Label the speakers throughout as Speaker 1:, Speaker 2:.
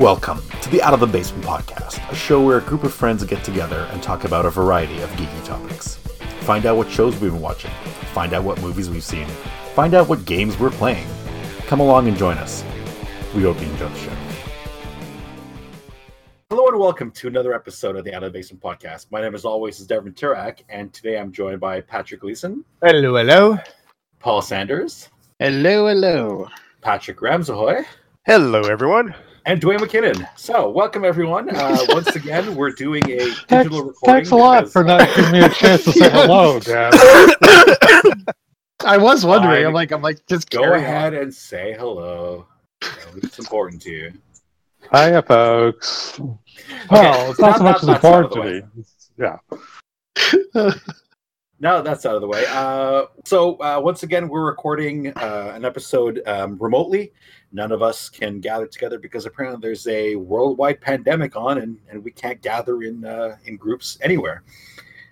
Speaker 1: Welcome to the Out of the Basement podcast, a show where a group of friends get together and talk about a variety of geeky topics. Find out what shows we've been watching, find out what movies we've seen, find out what games we're playing. Come along and join us. We hope you enjoy the show. Hello and welcome to another episode of the Out of the Basement podcast. My name, as always, is Devin Turak, and today I'm joined by Patrick Gleason,
Speaker 2: Hello, hello.
Speaker 1: Paul Sanders,
Speaker 3: Hello, hello.
Speaker 1: Patrick Ramsahoy,
Speaker 2: Hello, everyone.
Speaker 1: And Dwayne McKinnon. So, welcome everyone. Uh, once again, we're doing a digital
Speaker 4: Thanks,
Speaker 1: recording.
Speaker 4: thanks a lot
Speaker 1: because-
Speaker 4: for not giving me a chance to say hello, Dan.
Speaker 2: I was wondering. I'm like, I'm like, just
Speaker 1: Go
Speaker 2: carry
Speaker 1: ahead and say hello. You know, It's important to you.
Speaker 4: Hiya, folks. Well, it's not,
Speaker 1: now-
Speaker 4: so much as
Speaker 1: now that's out of
Speaker 4: important
Speaker 1: the
Speaker 4: to
Speaker 1: way.
Speaker 4: me. Yeah.
Speaker 1: Now that's out of the way. Uh, so uh, once again, we're recording uh, an episode um, remotely. None of us can gather together because apparently there's a worldwide pandemic on, and, and we can't gather in uh, in groups anywhere.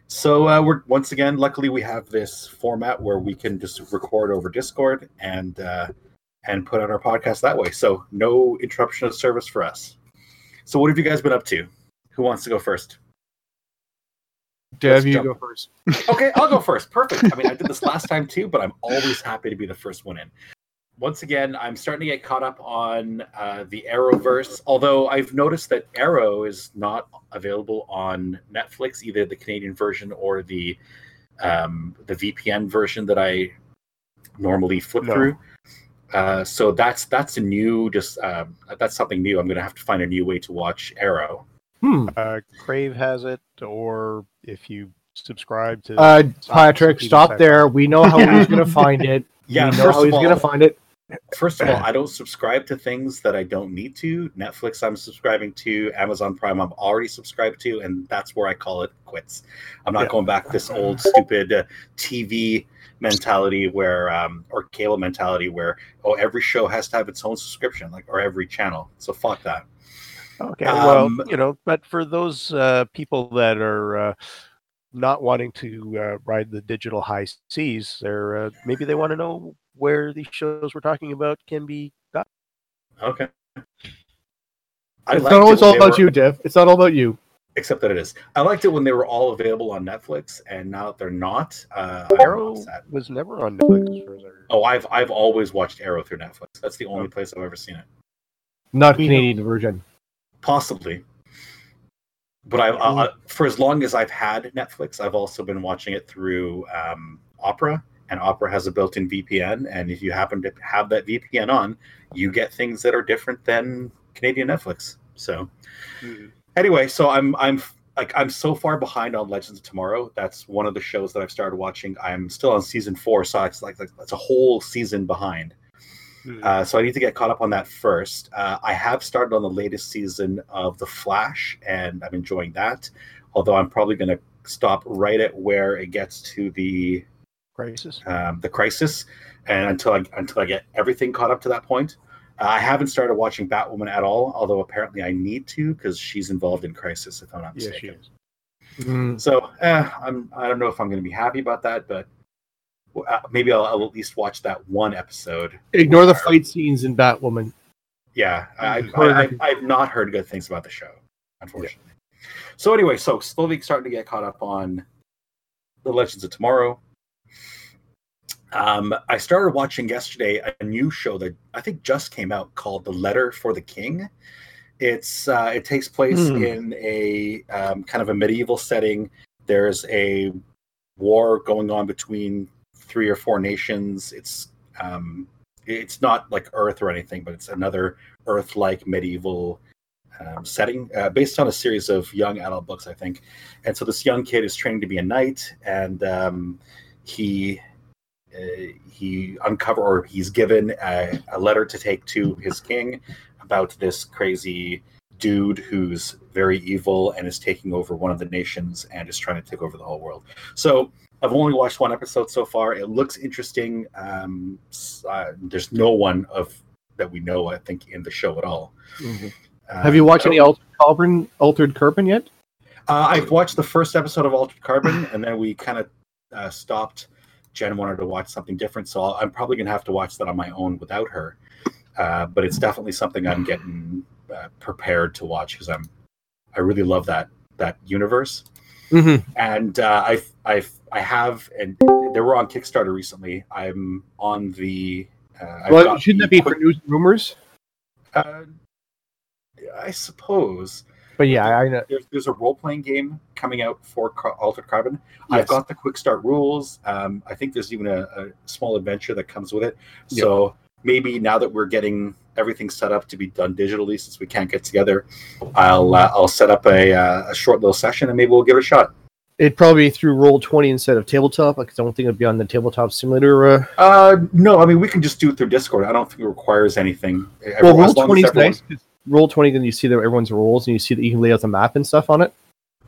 Speaker 1: So uh, we're once again, luckily, we have this format where we can just record over Discord and uh, and put out our podcast that way. So no interruption of service for us. So what have you guys been up to? Who wants to go first?
Speaker 2: Dev, you
Speaker 1: jump.
Speaker 2: go first.
Speaker 1: Okay, I'll go first. Perfect. I mean, I did this last time too, but I'm always happy to be the first one in. Once again, I'm starting to get caught up on uh, the Arrowverse. Although I've noticed that Arrow is not available on Netflix, either the Canadian version or the um, the VPN version that I normally flip
Speaker 2: No.
Speaker 1: through. Uh, so that's that's a new, just um, that's something new. I'm going to have to find a new way to watch Arrow.
Speaker 2: Hmm.
Speaker 3: Uh, Crave has it, or if you subscribe to.
Speaker 2: Uh, Patrick, stop there. We know how he's gonna find it.
Speaker 1: Yeah,
Speaker 2: we know how he's
Speaker 1: all,
Speaker 2: gonna find it.
Speaker 1: First of all, I don't subscribe to things that I don't need to. Netflix, I'm subscribing to. Amazon Prime, I'm already subscribed to, and that's where I call it quits. I'm not
Speaker 2: Yeah.
Speaker 1: going back this old stupid uh, TV mentality where, um, or cable mentality where, oh, every show has to have its own subscription, like, or every channel. So fuck that.
Speaker 3: Okay, well,
Speaker 1: Um,
Speaker 3: you know, but for those uh, people that are uh, not wanting to uh, ride the digital high seas, they're uh, maybe they want to know where these shows we're talking about can be got.
Speaker 1: Okay. I
Speaker 2: it's not
Speaker 1: it
Speaker 2: always
Speaker 1: when
Speaker 2: all about
Speaker 1: were-
Speaker 2: you, Dev. It's not all about you.
Speaker 1: Except that it is. I liked it when they were all available on Netflix, and now that they're not, uh, I'm
Speaker 3: Arrow was never on Netflix. as far as I-
Speaker 1: Oh, I've I've always watched Arrow through Netflix. That's the only place I've ever seen it.
Speaker 2: Not
Speaker 3: We
Speaker 2: Canadian version.
Speaker 1: Possibly, but I've uh, for as long as I've had Netflix, I've also been watching it through um, Opera, and Opera has a built-in VPN. And if you happen to have that VPN on, you get things that are different than Canadian Netflix. So anyway, so I'm I'm like I'm so far behind on Legends of Tomorrow. That's one of the shows that I've started watching. I'm still on season four, so it's like, like that's a whole season behind. Uh, so I need to get caught up on that first. Uh, I have started on the latest season of The Flash, and I'm enjoying that. Although I'm probably going to stop right at where it gets to the
Speaker 3: Crisis.
Speaker 1: um, the crisis, and until I until I get everything caught up to that point. Uh, I haven't started watching Batwoman at all, although apparently I need to because she's involved in Crisis. If I'm not mistaken.
Speaker 3: Yeah, she is.
Speaker 2: Mm.
Speaker 1: So eh, I'm I don't know if I'm going to be happy about that, but uh, maybe I'll, I'll at least watch that one episode.
Speaker 2: Ignore the fight scenes in Batwoman.
Speaker 1: Yeah, I. I, I, I've not heard good things about the show, unfortunately. So anyway, so slowly starting to get caught up on the Legends of Tomorrow. Um, I started watching yesterday a new show that I think just came out called The Letter for the King. It's uh, it takes place
Speaker 3: Hmm.
Speaker 1: in a um, kind of a medieval setting. There's a war going on between three or four nations. It's um, it's not like Earth or anything, but it's another Earth-like medieval um, setting uh, based on a series of young adult books, I think. And so this young kid is training to be a knight, and um, he he uncover or he's given a, a letter to take to his king about this crazy dude who's very evil and is taking over one of the nations and is trying to take over the whole world. So I've only watched one episode so far. It looks interesting. Um, uh, there's no one of that we know, I think, in the show at all.
Speaker 2: Mhm.
Speaker 1: Uh,
Speaker 2: Have you watched any Altered Carbon, Altered Carbon yet?
Speaker 1: Uh, I've watched the first episode of Altered Carbon, and then we kind of uh, stopped. Jen wanted to watch something different, so I'll, I'm probably going to have to watch that on my own without her. Uh, but it's definitely something I'm getting uh, prepared to watch because I'm I really love that that universe.
Speaker 2: Mm-hmm.
Speaker 1: And uh, I've I've I have and they were on Kickstarter recently. I'm on the. Uh,
Speaker 2: Well, shouldn't
Speaker 1: the
Speaker 2: that be for news and rumors?
Speaker 1: Uh, I suppose
Speaker 2: But yeah, I know.
Speaker 1: there's there's a role playing game coming out for Car- Altered Carbon. I've got the quick start rules. Um, I think there's even a, a small adventure that comes with it. So maybe now that we're getting everything set up to be done digitally, since we can't get together, I'll uh, I'll set up a, uh, a short little session and maybe we'll give it a shot.
Speaker 2: It'd probably be through Roll Twenty instead of tabletop. Because I don't think it'd be on the tabletop simulator. Uh,
Speaker 1: Uh, no, I mean we can just do it through Discord. I don't think it requires anything.
Speaker 2: well, Roll
Speaker 1: as long as
Speaker 2: Twenty is nice. Roll Twenty, then you see that everyone's roles, and you see that you can lay out the map and stuff on it.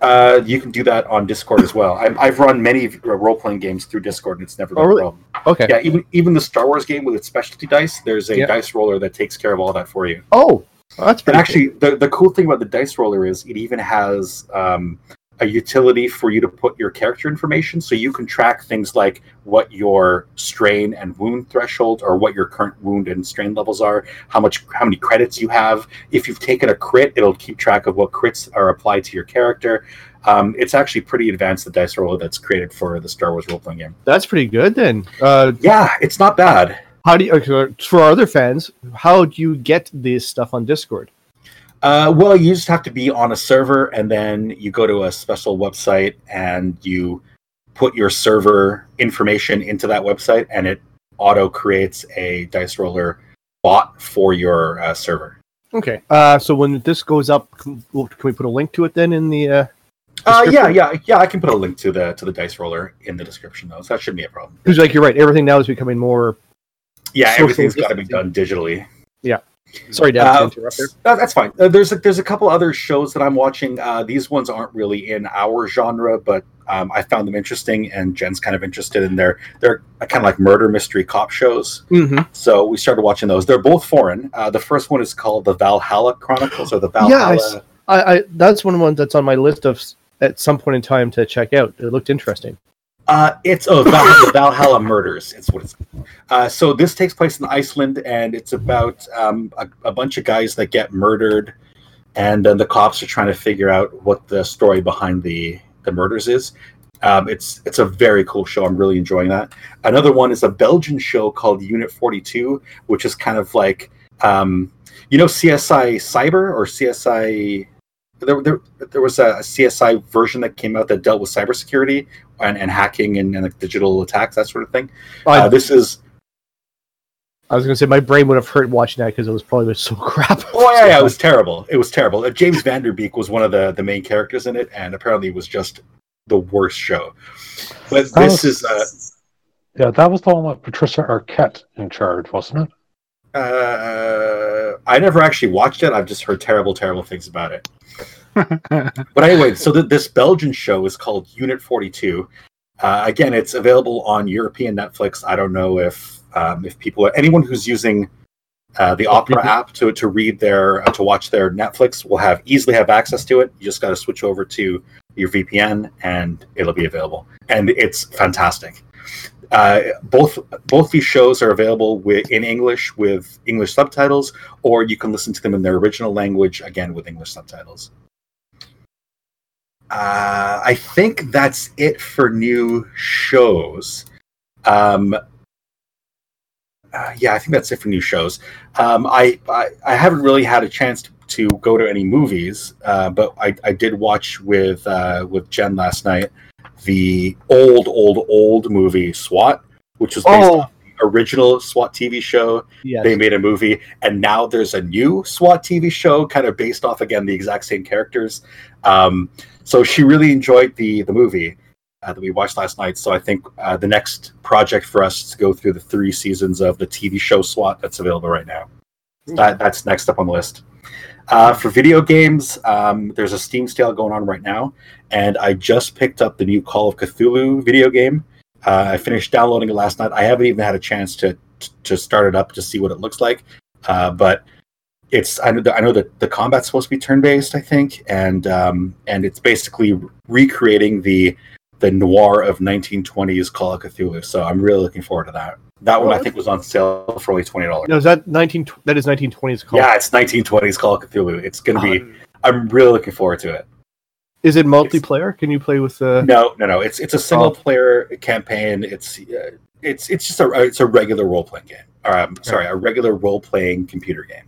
Speaker 1: Uh, you can do that on Discord as well. I, I've run many role playing games through Discord, and it's never been
Speaker 2: Oh, really?
Speaker 1: a problem.
Speaker 2: Okay.
Speaker 1: Yeah, even even the Star Wars game with its specialty dice, there's a
Speaker 2: Yeah.
Speaker 1: dice roller that takes care of all that for you.
Speaker 2: Oh, that's
Speaker 1: And
Speaker 2: pretty.
Speaker 1: actually, the the cool thing about the dice roller is it even has um, a utility for you to put your character information, so you can track things like what your strain and wound threshold, or what your current wound and strain levels are, how much how many credits you have. If you've taken a crit, it'll keep track of what crits are applied to your character. Um, it's actually pretty advanced, the dice roller that's created for the Star Wars role playing game.
Speaker 2: That's pretty good then. Uh,
Speaker 1: Yeah, it's not bad.
Speaker 2: how do you for our other fans? How do you get this stuff on Discord?
Speaker 1: Uh, well, you just have to be on a server, and then you go to a special website and you put your server information into that website, and it auto creates a dice roller bot for your uh, server.
Speaker 2: Okay. Uh, so when this goes up, can, we put a link to it then in the? Uh,
Speaker 1: Uh, yeah, yeah, yeah. I can put a link to the to the dice roller in the description, though. So that shouldn't be a problem.
Speaker 2: because like you're right, everything now is becoming more.
Speaker 1: Yeah, everything's got to be done digitally.
Speaker 2: Sorry, Dad,
Speaker 1: Uh,
Speaker 2: to interrupt there.
Speaker 1: No, that's fine. Uh, there's a, there's a couple other shows that I'm watching. Uh, these ones aren't really in our genre, but um, I found them interesting, and Jen's kind of interested in their they're kind of like murder mystery cop shows.
Speaker 2: Mm-hmm.
Speaker 1: So we started watching those. They're both foreign. Uh, the first one is called the Valhalla Chronicles, or the Valhalla.
Speaker 2: I s- I, I that's one of the ones that's on my list of at some point in time to check out. It looked interesting.
Speaker 1: Uh, it's oh Val- the Valhalla Murders. It's what it's. Uh, so this takes place in Iceland, and it's about um, a, a bunch of guys that get murdered, and then the cops are trying to figure out what the story behind the the murders is. Um, it's it's a very cool show. I'm really enjoying that. Another one is a Belgian show called Unit 42, which is kind of like um, you know CSI Cyber or CSI. There, there, there was a CSI version that came out that dealt with cybersecurity and, and hacking and, and like digital attacks, that sort of thing.
Speaker 2: I,
Speaker 1: Uh, this is
Speaker 2: I was going to say my brain would have hurt watching that because it was probably so crap.
Speaker 1: oh yeah, yeah, it was terrible. It was terrible. Uh, James Van Der Beek was one of the the main characters in it, and apparently it was just the worst show. But
Speaker 4: That
Speaker 1: this
Speaker 4: was-
Speaker 1: is uh,
Speaker 4: Yeah, that was the one with Patricia Arquette in charge, wasn't
Speaker 1: uh, I never actually watched it. I've just heard terrible, terrible things about it. But anyway, so th- this Belgian show is called Unit 42. Uh, again, it's available on European Netflix. I don't know if um, if people, anyone who's using uh, the Opera app to to read their uh, to watch their Netflix will have easily have access to it. You just got to switch over to your VPN and it'll be available. And it's fantastic. Uh, both both these shows are available with, in English with English subtitles, or you can listen to them in their original language again with English subtitles. Uh, I think that's it for new shows. Um, uh, yeah, I think that's it for new shows. Um, I, I I haven't really had a chance to, to go to any movies, uh, but I, I did watch with uh, with Jen last night the old old old movie SWAT, which was based
Speaker 2: Oh.
Speaker 1: on the original SWAT TV show
Speaker 2: Yes.
Speaker 1: they made a movie and now there's a new SWAT TV show kind of based off again the exact same characters. Um, so she really enjoyed the the movie uh, that we watched last night. So I think uh, the next project for us is to go through the three seasons of the TV show SWAT that's available right now. That that's next up on the list. Uh, for video games, um, there's a Steam sale going on right now, and I just picked up the new Call of Cthulhu video game. Uh, I finished downloading it last night. I haven't even had a chance to to start it up to see what it looks like, uh, but it's I know that I know that the combat's supposed to be turn based, I think, and um, and it's basically recreating the the noir of 1920s Call of Cthulhu. So I'm really looking forward to that. That one I think was on sale for only twenty dollars.
Speaker 2: No, is that nineteen? That is nineteen twenties.
Speaker 1: Yeah, it's 1920s Call of Cthulhu. It's going to be.
Speaker 3: Um,
Speaker 1: I'm really looking forward to it.
Speaker 2: Is it multiplayer? Can you play with uh
Speaker 1: No, no, no. It's it's a
Speaker 2: Oh.
Speaker 1: single player campaign. It's uh, it's it's just a it's a regular role playing game. Or, um, sorry, a regular role playing computer game.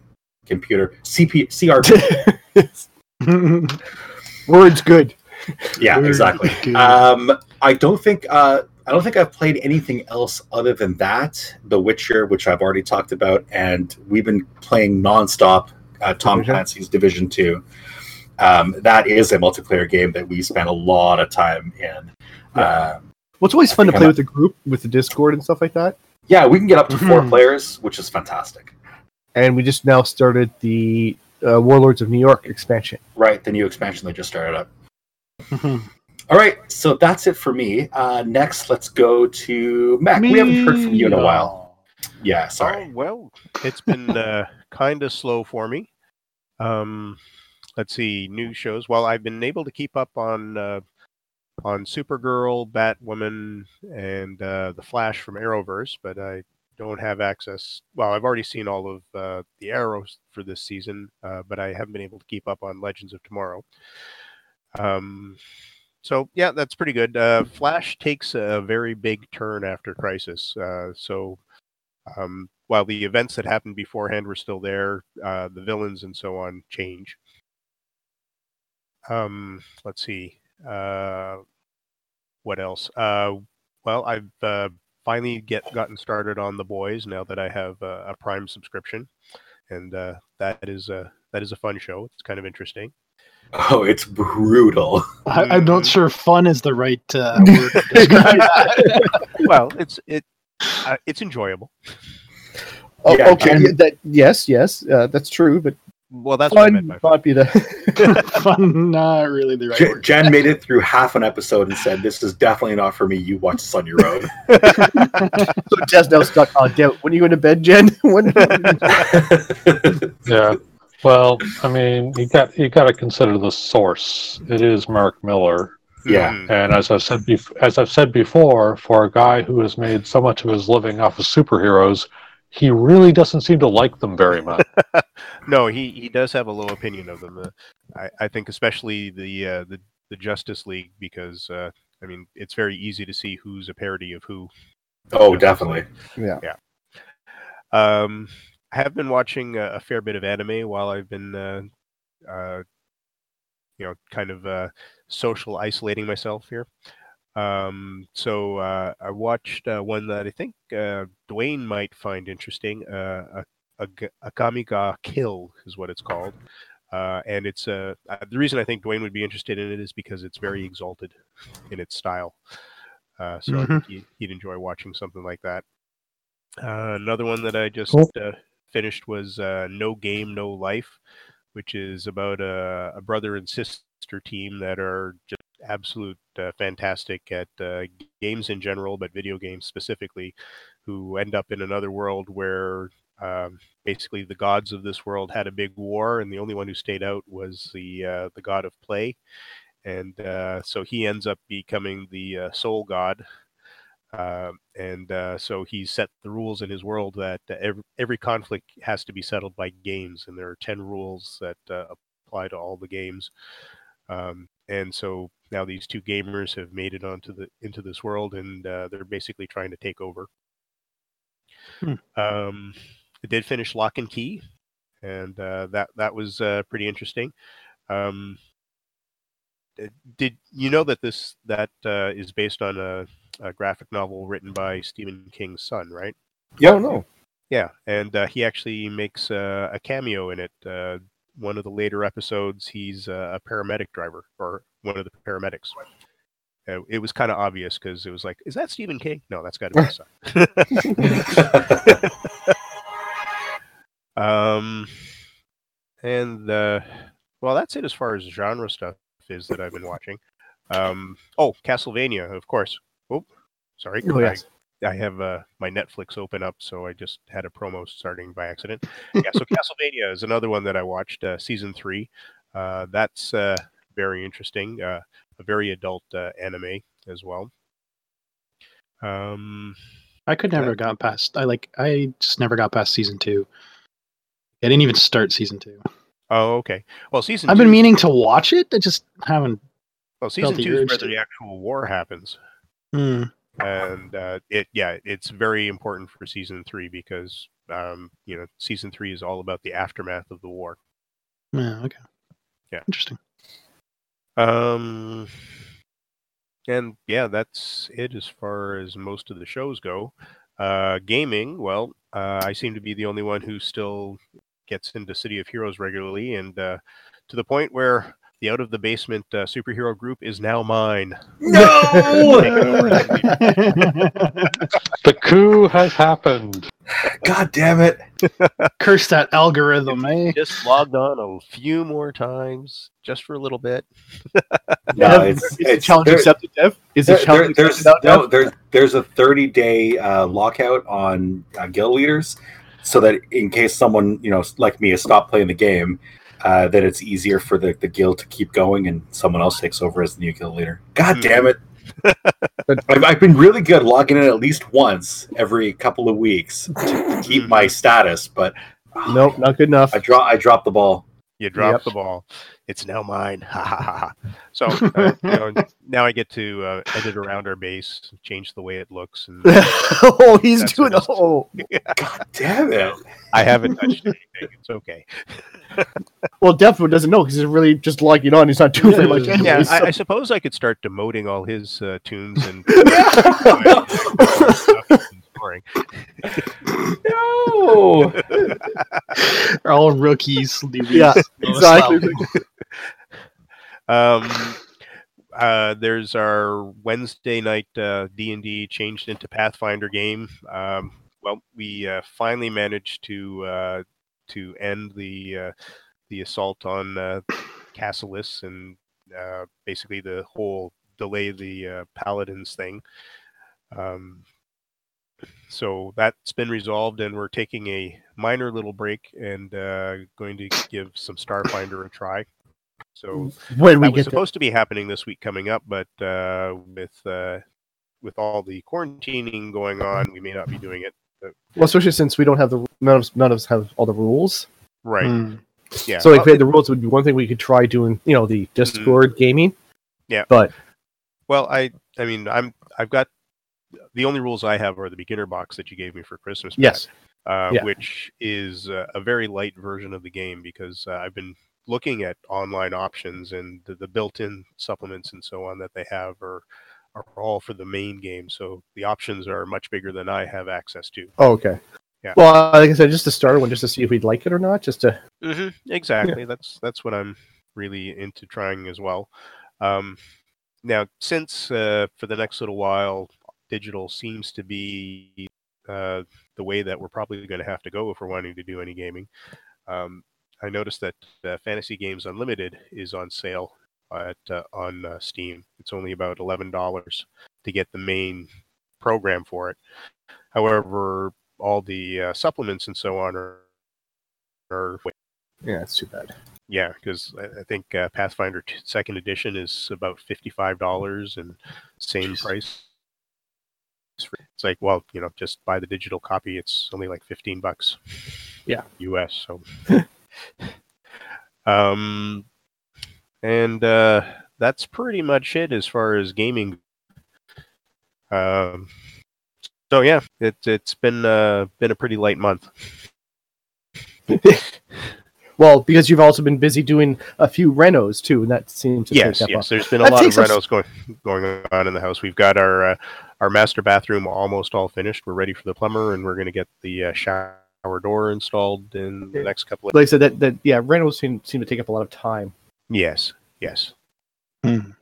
Speaker 1: Computer CP CRP.
Speaker 2: words? Good.
Speaker 1: yeah,
Speaker 4: Very
Speaker 1: exactly.
Speaker 4: good.
Speaker 1: Um, I don't think uh, I don't think I've played anything else other than that. The Witcher, which I've already talked about, and we've been playing nonstop. Uh, Tom
Speaker 2: Division?
Speaker 1: Clancy's Division Two. Um, that is a multiplayer game that we spent a lot of time in. Uh,
Speaker 2: Well, it's always fun to play
Speaker 1: I'm-
Speaker 2: with the group, with the Discord and stuff like that.
Speaker 1: yeah, we can get up to four
Speaker 4: Mhm.
Speaker 1: players, which is fantastic.
Speaker 2: And we just now started the uh, Warlords of New York expansion.
Speaker 1: Right, the new expansion they just started up. All right, so that's it for me. Uh, next, let's go to Mac. We haven't heard from you in a while. Yeah, sorry.
Speaker 3: Oh, well, it's been uh, kind of slow for me. Um, let's see, new shows. Well, I've been able to keep up on uh, on Supergirl, Batwoman, and uh, the Flash from Arrowverse, but I don't have access. Well, I've already seen all of uh, the Arrows for this season, uh, but I haven't been able to keep up on Legends of Tomorrow. Um, so yeah, that's pretty good. Uh, Flash takes a very big turn after Crisis. Uh, so um, while the events that happened beforehand were still there, the villains and so on change. Um, let's see. Uh, what else? Uh, well, I've uh, finally get gotten started on the boys now that I have a, a Prime subscription, and uh, that is a that is a fun show. It's kind of interesting.
Speaker 1: Oh, it's brutal.
Speaker 4: I, I'm not
Speaker 3: Mhm.
Speaker 4: sure fun is the right uh, word to describe that.
Speaker 3: well, it's it uh, it's enjoyable.
Speaker 2: Oh,
Speaker 1: Yeah,
Speaker 2: okay.
Speaker 1: and-
Speaker 2: that, yes, yes, uh, that's true. But
Speaker 3: Well, that's what I
Speaker 2: fun
Speaker 3: meant by fun.
Speaker 2: might be the.
Speaker 4: fun, not really the right
Speaker 1: Jen,
Speaker 4: word.
Speaker 1: Jen made it through half an episode and said, "This is definitely not for me. You watch this on your own."
Speaker 2: so Jess now stuck. Oh, damn! When are you going to bed, Jen? when?
Speaker 5: Yeah. Well, I mean, you got you got to consider the source. It is Mark Millar,
Speaker 1: Yeah.
Speaker 3: Mhm.
Speaker 5: and as I've said bef- as I've said before, for a guy who has made so much of his living off of superheroes, he really doesn't seem to like them very much.
Speaker 3: No, he, he does have a low opinion of them. Uh, I, I think especially the uh, the the Justice League because uh, I mean it's very easy to see who's a parody of who.
Speaker 1: oh, definitely.
Speaker 2: yeah.
Speaker 3: Um, I have been watching a, a fair bit of anime while I've been uh, uh, you know kind of uh, social isolating myself here. Um, so uh, I watched uh, one that I think uh, Dwayne might find interesting. Uh, a, a, G- a Kamiga Kill is what it's called. Uh, and it's uh, uh, the reason I think Dwayne would be interested in it is because it's very exalted in its style. Uh, so I think he, he'd enjoy watching something like that. Uh, another one that I just
Speaker 5: Cool.
Speaker 3: uh, finished was uh, No Game, No Life, which is about a, a brother and sister team that are just absolute uh, fantastic at uh, games in general, but video games specifically, who end up in another world where um, basically the gods of this world had a big war, and the only one who stayed out was the uh, the god of play, and uh, so he ends up becoming the uh, sole god. Um, and uh, so he set the rules in his world that every, every conflict has to be settled by games, and there are ten rules that apply to all the games. Um, and so now these two gamers have made it onto the into this world, and uh, they're basically trying to take over.
Speaker 4: Hmm.
Speaker 3: Um, I did finish Locke and Key, and uh, that that was uh, pretty interesting. Um, did you know that this that uh, is based on a, a graphic novel written by Stephen King's son, right?
Speaker 2: Yeah, no.
Speaker 3: Yeah, and uh, he actually makes uh, a cameo in it. One of the later episodes, he's a paramedic driver or one of the paramedics. Uh, it was kind of obvious because it was like, is that Stephen King? No, that's got to be um, and uh, well, that's it as far as genre stuff is that I've been watching. Um, oh, Castlevania, of course. Oh, sorry.
Speaker 2: Oh, yes.
Speaker 3: I have uh, my Netflix open up, so I just had a promo starting by accident. Yeah, so Castlevania is another one that I watched, uh, season three. Uh, that's uh, very interesting, uh, a very adult uh, anime as well. Um,
Speaker 4: I
Speaker 6: could never have gotten past. I like. I just never got past season two. I didn't even start season two.
Speaker 3: Oh, okay. Well, season
Speaker 6: I've
Speaker 3: two,
Speaker 6: been meaning to watch it. I just haven't.
Speaker 3: well, season two is where the actual war happens,
Speaker 6: Hmm.
Speaker 3: And uh, it yeah, it's very important for season three because um, you know season three is all about the aftermath of the war.
Speaker 6: Yeah. Okay.
Speaker 3: Yeah.
Speaker 6: Interesting.
Speaker 3: Um, and yeah, that's it as far as most of the shows go. Uh, gaming, well, uh, I seem to be the only one who still gets into City of Heroes regularly, and uh, to the point where the Out of the Basement uh, superhero group is now mine.
Speaker 1: No!
Speaker 5: The coup has happened.
Speaker 1: God damn it!
Speaker 6: Curse that algorithm, eh?
Speaker 3: Just logged on a few more times, just for a little bit.
Speaker 1: No,
Speaker 2: Dev,
Speaker 1: it's,
Speaker 2: is the
Speaker 1: it's
Speaker 2: challenge
Speaker 1: there-
Speaker 2: accepted, Dev? Is
Speaker 1: there-
Speaker 2: the challenge
Speaker 1: there- there's
Speaker 2: accepted
Speaker 1: no, there's there's a 30 day uh, lockout on uh, guild leaders, so that in case someone you know like me has stopped playing the game, uh, that it's easier for the, the guild to keep going and someone else takes over as the new guild leader. God
Speaker 3: Hmm.
Speaker 1: damn it! I've, I've been really good logging in at least once every couple of weeks to keep my status, but
Speaker 2: Nope, not good enough.
Speaker 1: I drop I dropped the ball.
Speaker 3: You dropped
Speaker 2: Yep.
Speaker 3: the ball. It's now mine. Ha ha ha. ha. So uh, you know, now I get to uh, edit around our base, change the way it looks, and
Speaker 2: oh, he's doing
Speaker 3: what
Speaker 2: the whole.
Speaker 1: God damn it!
Speaker 3: I haven't touched anything. It's okay.
Speaker 2: Well, Dev doesn't know because he's really just logging on. He's not doing very much
Speaker 6: Yeah,
Speaker 2: anyway.
Speaker 3: Yeah,
Speaker 2: so-
Speaker 3: I, I suppose I could start demoting all his uh, toons and scoring.
Speaker 1: No.
Speaker 6: They're all rookies. newbies.
Speaker 2: Yeah, exactly.
Speaker 3: Um, uh, there's our Wednesday night uh, D and D changed into Pathfinder game. Um, well, we uh, finally managed to uh, to end the uh, the assault on uh, Castleus and uh, basically the whole delay the uh, paladins thing. Um, so that's been resolved, and we're taking a minor little break and uh, going to give some Starfinder a try. So
Speaker 2: when we
Speaker 3: was
Speaker 2: get
Speaker 3: supposed to be happening this week coming up, but uh, with uh, with all the quarantining going on, we may not be doing it.
Speaker 2: well, especially since we don't have the none of us, none of us have all the rules.
Speaker 3: Right?
Speaker 6: Hmm.
Speaker 3: Yeah.
Speaker 2: So if
Speaker 3: Uh,
Speaker 2: we had the rules, would be one thing we could try doing. You know, the Discord gaming.
Speaker 3: Yeah.
Speaker 2: but
Speaker 3: well, I I mean I'm I've got the only rules I have are the beginner box that you gave me for Christmas. Matt,
Speaker 2: yes,
Speaker 3: uh,
Speaker 2: yeah.
Speaker 3: which is uh, a very light version of the game because uh, I've been looking at online options and the, the built-in supplements and so on that they have are are all for the main game. So the options are much bigger than I have access to.
Speaker 2: oh, okay.
Speaker 3: Yeah.
Speaker 2: Well, like I said, just to start one, just to see if we'd like it or not, just to
Speaker 3: Mm-hmm. Exactly. That's that's what I'm really into trying as well. Um, now, since uh, for the next little while, digital seems to be uh, the way that we're probably going to have to go if we're wanting to do any gaming. Um, I noticed that uh, Fantasy Grounds Unlimited is on sale at uh, on uh, Steam. It's only about eleven dollars to get the main program for it. However, all the uh, supplements and so on are are
Speaker 2: yeah, it's too bad.
Speaker 3: yeah, because I, think uh, Pathfinder Second Edition is about fifty-five dollars, and same price. It's like, well, you know, just buy the digital copy. It's only like fifteen bucks.
Speaker 2: Yeah.
Speaker 3: U.S. So, um, and uh, that's pretty much it as far as gaming. Um, so yeah, it's it's been uh, been a pretty light month.
Speaker 2: Well, because you've also been busy doing a few renos too, and that seems to
Speaker 3: yes,
Speaker 2: take up
Speaker 3: yes. There's been a
Speaker 2: That
Speaker 3: lot of
Speaker 2: takes us-
Speaker 3: renos going going on in the house. We've got our uh, our master bathroom almost all finished. We're ready for the plumber, and we're going to get the uh, shower door installed in the next couple of.
Speaker 2: Like I said, that, that yeah, renos seem seem to take up a lot of time.
Speaker 3: Yes, yes.
Speaker 6: Hmm.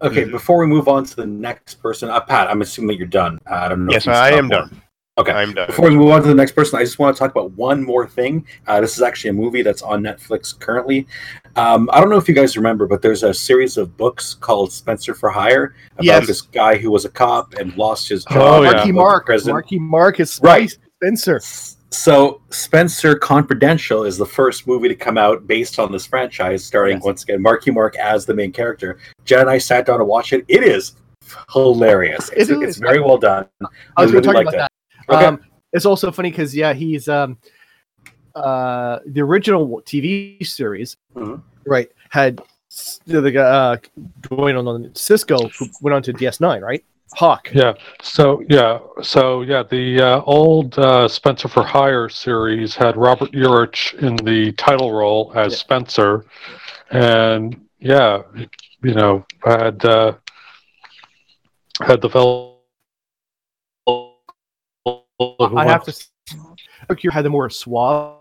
Speaker 1: Okay, before we move on to the next person, uh, Pat, I'm assuming that you're done. Uh, I don't know.
Speaker 3: Yes,
Speaker 1: you
Speaker 3: I am
Speaker 1: more.
Speaker 3: done.
Speaker 1: Okay.
Speaker 3: I'm done.
Speaker 1: Before we move on to the next person, I just want to talk about one more thing. Uh, this is actually a movie that's on Netflix currently. Um, I don't know if you guys remember, but there's a series of books called Spencer for Hire about
Speaker 2: Yes.
Speaker 1: this guy who was a cop and lost his job.
Speaker 5: Oh.
Speaker 2: Marky
Speaker 1: in
Speaker 2: Mark. Marky Mark is
Speaker 1: Right.
Speaker 2: Spencer.
Speaker 1: So, Spencer Confidential is the first movie to come out based on this franchise, starring
Speaker 2: Yes.
Speaker 1: once again Marky Mark as the main character. Jen and I sat down to watch it. It is hilarious. It's,
Speaker 2: It
Speaker 1: it's
Speaker 2: is.
Speaker 1: very well done.
Speaker 2: I was
Speaker 1: I
Speaker 2: going to talk about
Speaker 1: it.
Speaker 2: that.
Speaker 1: Okay.
Speaker 2: Um, it's also funny because yeah, he's um, uh, the original TV series,
Speaker 1: Mhm.
Speaker 2: right? Had the, the guy, uh, going on, on Sisko who went on to DS9, right? Hawk.
Speaker 5: Yeah. So yeah. So yeah. The uh, old uh, Spencer for Hire series had Robert Urich in the title role as
Speaker 2: Yeah.
Speaker 5: Spencer, and yeah, you know, had uh, had the fellow. Who
Speaker 2: I have to. s- Mercury had the more suave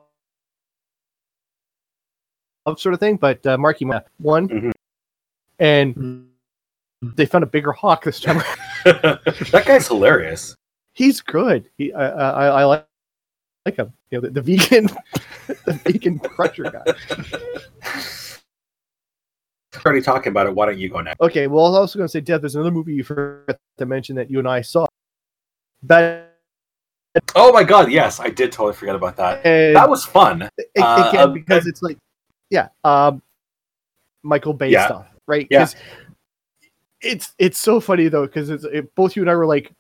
Speaker 2: sort of thing, but uh, Marky Mark won,
Speaker 1: Mhm.
Speaker 2: and they found a bigger Hawk this time.
Speaker 1: that guy's hilarious.
Speaker 2: He's good. He, I, I, I like like him. You know, the, the vegan, the vegan crusher guy.
Speaker 1: Already talking about it. Why don't you go next?
Speaker 2: Okay, well, I was also going to say, Dev, there's another movie you forgot to mention that you and I saw. That
Speaker 1: Oh my god, yes, I did totally forget about that.
Speaker 2: and
Speaker 1: That was fun. uh,
Speaker 2: again
Speaker 1: um,
Speaker 2: because it's like, yeah, um, Michael Bay
Speaker 1: Yeah.
Speaker 2: stuff, right?
Speaker 1: Yeah.
Speaker 2: It's it's so funny though because it's it, both you and I were like,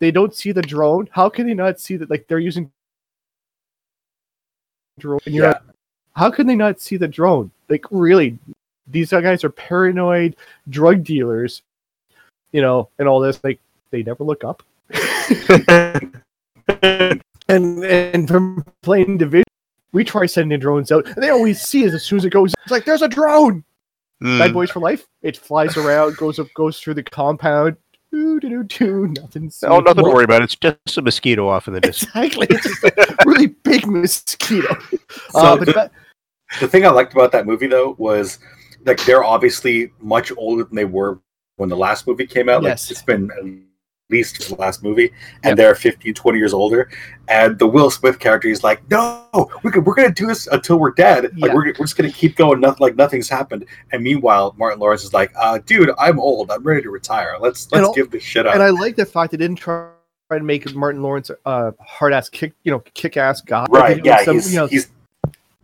Speaker 2: they don't see the drone. How can they not see that? Like they're using drone. And you're
Speaker 1: Yeah.
Speaker 2: like, how can they not see the drone? Like really, these guys are paranoid drug dealers, you know, and all this. Like they never look up. and and from playing division, we try sending drones out, and they always see it as soon as it goes. It's like there's a drone.
Speaker 3: Hmm.
Speaker 2: Bad Boys for Life. It flies around, goes up, goes through the compound. Doo, doo, doo, doo, nothing.
Speaker 3: Oh, nothing to worry about. It's just a mosquito off in the distance.
Speaker 2: Exactly. It's just a really big mosquito.
Speaker 1: So
Speaker 2: uh,
Speaker 1: the-
Speaker 2: that,
Speaker 1: The thing I liked about that movie though was like they're obviously much older than they were when the last movie came out.
Speaker 2: Yes.
Speaker 1: Like it's been at least for the last movie, and
Speaker 2: Yep.
Speaker 1: they're 15, 20 years older. And the Will Smith character is like, no, we're, gonna- we're going to do this until we're dead.
Speaker 2: Yeah.
Speaker 1: Like we're, we're just going to keep going, nothing, like nothing's happened. And meanwhile, Martin Lawrence is like, uh, dude, I'm old. I'm ready to retire. Let's let's
Speaker 2: al-
Speaker 1: give this shit up.
Speaker 2: and I like the fact they didn't try to make Martin Lawrence a uh, hard ass kick, you know, kick ass guy.
Speaker 1: right? Yeah,
Speaker 2: some-
Speaker 1: he's,
Speaker 2: you know,
Speaker 1: he's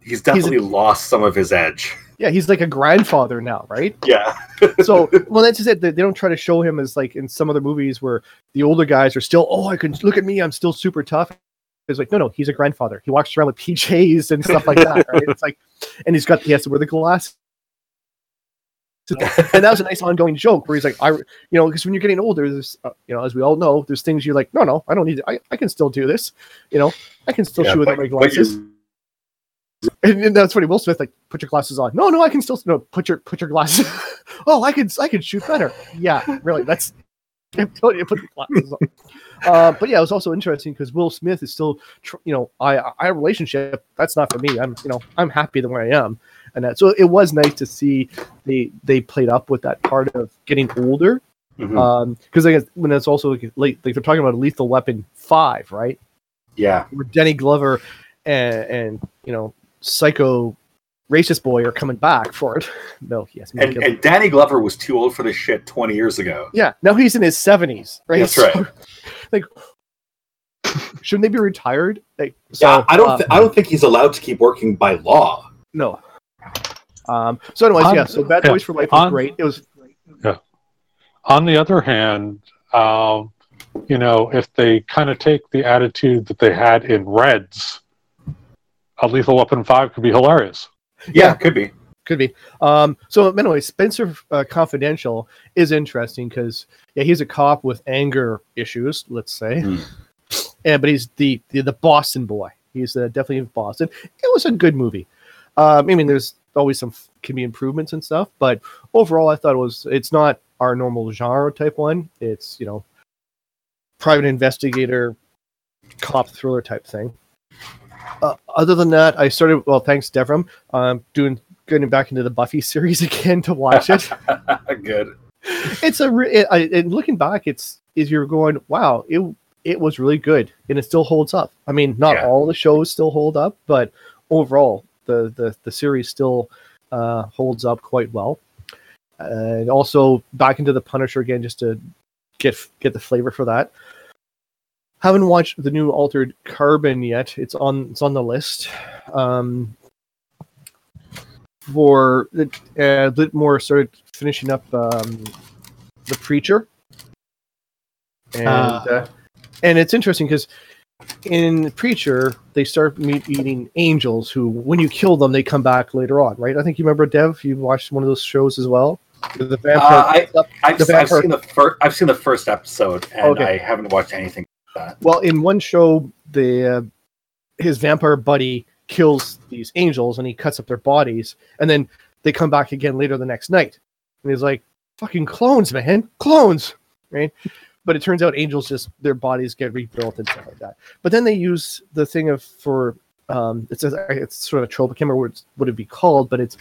Speaker 1: he's definitely lost some of his edge.
Speaker 2: Yeah, he's like a grandfather now, right?
Speaker 1: Yeah.
Speaker 2: so well that's just it. They, don't try to show him as like in some other movies where the older guys are still oh i can look at me i'm still super tough. It's like no no he's a grandfather. He walks around with pjs and stuff like that right? It's like and he's got he has to wear the glasses. And that was a nice ongoing joke where he's like i you know because when you're getting older there's uh, you know as we all know there's things you're like no no i don't need to, I, I can still do this you know? I can still
Speaker 1: Yeah,
Speaker 2: shoot without my glasses and, and that's funny. Will Smith like put your glasses on. No, no, I can still no put your put your glasses. oh, I can I can shoot better. Yeah, really. That's I'm telling you, put the glasses on. Uh, but yeah, it was also interesting because Will Smith is still, tr- you know, I I relationship. That's not for me. I'm you know I'm happy the way I am, and that so it was nice to see they they played up with that part of getting older.
Speaker 1: Mhm.
Speaker 2: Um, because I guess when it's also like, like like they're talking about Lethal Weapon five, right?
Speaker 1: yeah.
Speaker 2: where Danny Glover and, and you know Psycho Racist Boy are coming back for it. No, yes,
Speaker 1: And, and Danny Glover was too old for this shit 20 years ago.
Speaker 2: yeah. Now he's in his seventies, right?
Speaker 1: That's right.
Speaker 2: like, shouldn't they be retired? Like,
Speaker 1: yeah, I don't.
Speaker 2: uh,
Speaker 1: thi- I don't think he's allowed to keep working by law.
Speaker 2: no. Um. So, anyways,
Speaker 5: On-
Speaker 2: yeah. So, Bad
Speaker 5: yeah,
Speaker 2: Boys for Life was
Speaker 5: on-
Speaker 2: great. It was Yeah.
Speaker 5: On the other hand, um, you know, if they kind of take the attitude that they had in Reds, a Lethal Weapon 5 could be hilarious.
Speaker 1: Yeah, could be.
Speaker 2: Could be. Um, so anyway, Spencer uh, Confidential is interesting because yeah, he's a cop with anger issues, let's say,
Speaker 1: Hmm.
Speaker 2: and but he's the, the the Boston boy. He's uh, definitely in Boston. It was a good movie. Um, I mean, there's always some can be improvements and stuff, but overall, I thought it was. It's not our normal genre type one. It's you know, private investigator, cop thriller type thing. Uh, other than that, I started. Well, thanks, Devram. Um, doing getting back into the Buffy series again to watch it.
Speaker 1: Good.
Speaker 2: it's a re- it, I, and looking back, it's is you're going, wow, it it was really good, and it still holds up. I mean, not
Speaker 1: Yeah.
Speaker 2: all the shows still hold up, but overall, the the the series still uh, holds up quite well. And also back into the Punisher again, just to get get the flavor for that. Haven't watched the new Altered Carbon yet. It's on it's on the list. Um, for uh, a bit more started finishing up um, the preacher and
Speaker 6: Ah.
Speaker 2: uh, and it's interesting because in Preacher they start meet, meeting angels who, when you kill them, they come back later on, right? I think you remember Dev. You watched one of those shows as well. The vampire.
Speaker 1: Uh, I, I've,
Speaker 2: The
Speaker 1: I've seen the first. I've seen the first episode, and
Speaker 2: Okay.
Speaker 1: I haven't watched anything.
Speaker 2: Well, in one show, the uh, his vampire buddy kills these angels and he cuts up their bodies, and then they come back again later the next night, and he's like, "Fucking clones, man, clones!" Right? But it turns out angels just their bodies get rebuilt and stuff like that. But then they use the thing of for um, it's a, it's sort of a trope. I can't remember what, what it'd be called, but it's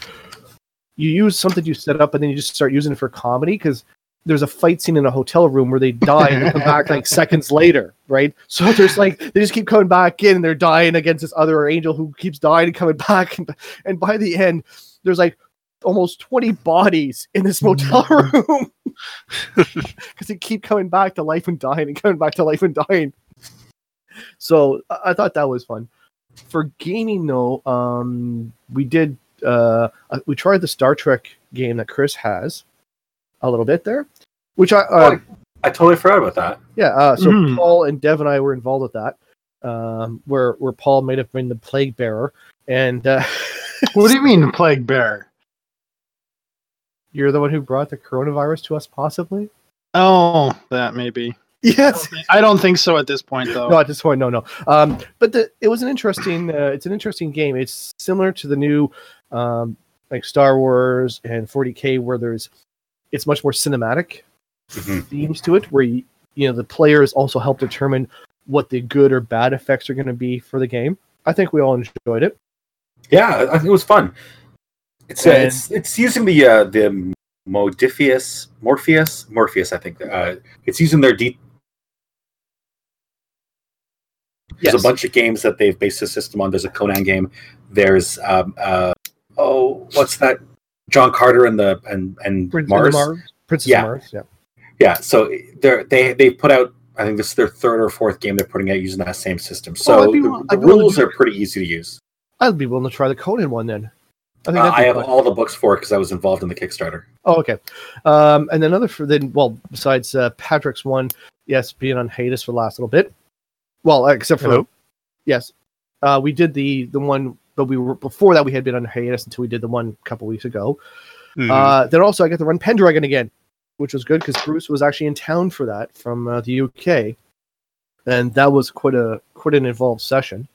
Speaker 2: you use something you set up and then you just start using it for comedy because there's a fight scene in a hotel room where they die and they come back like seconds later, right? So there's like they just keep coming back in and they're dying against this other angel who keeps dying and coming back, and, and by the end, there's like almost 20 bodies in this motel room because they keep coming back to life and dying and coming back to life and dying. So I, I thought that was fun. For gaming, though, um, we did uh, uh, we tried the Star Trek game that Chris has a little bit there, which I uh,
Speaker 1: I totally forgot about that.
Speaker 2: yeah. Uh, so
Speaker 6: Mhm.
Speaker 2: Paul and Dev and I were involved with that, um, where where Paul might have been the plague bearer, and uh,
Speaker 6: What do you mean, plague bearer?
Speaker 2: you're the one who brought the coronavirus to us, possibly.
Speaker 6: Oh, that maybe.
Speaker 2: Yes.
Speaker 6: I don't think so at this point, though.
Speaker 2: No, at this point, no, no. Um, but the, it was an interesting. Uh, it's an interesting game. It's similar to the new, um, like Star Wars and 40k, where there's, it's much more cinematic
Speaker 1: Mhm.
Speaker 2: themes to it, where you, you know the players also help determine what the good or bad effects are going to be for the game. I think we all enjoyed it.
Speaker 1: Yeah, I think it was fun. It's uh, it's it's using the uh, the Modiphius Morpheus Morpheus. I think uh, it's using their There's
Speaker 2: Yes.
Speaker 1: a bunch of games that they've based the system on. There's a Conan game. There's um, uh, oh, what's that? John Carter and the and and
Speaker 2: Prince
Speaker 1: Mars.
Speaker 2: Mars. Princess
Speaker 1: Yeah.
Speaker 2: Mars. Yeah.
Speaker 1: Yeah, so they're they they put out. I think this is their third or fourth game they're putting out using that same system. So
Speaker 2: Oh,
Speaker 1: the,
Speaker 2: wi-
Speaker 1: the
Speaker 2: I'd be willing to
Speaker 1: rules
Speaker 2: do
Speaker 1: are pretty easy to use.
Speaker 2: I'd be willing to try the Conan one then. I think
Speaker 1: Uh, I have
Speaker 2: fun.
Speaker 1: all the books for it because I was involved in the Kickstarter.
Speaker 2: Oh, okay. Um, and then another for then, well, besides uh, Patrick's one, yes, being on hiatus for the last little bit. Well, except for
Speaker 3: Hello?
Speaker 2: yes, uh, we did the the one, but we were before that we had been on hiatus until we did the one a couple weeks ago.
Speaker 3: Mhm.
Speaker 2: Uh, then also I got to run Pendragon again, which was good because Bruce was actually in town for that from uh, the UK, and that was quite a quite an involved session.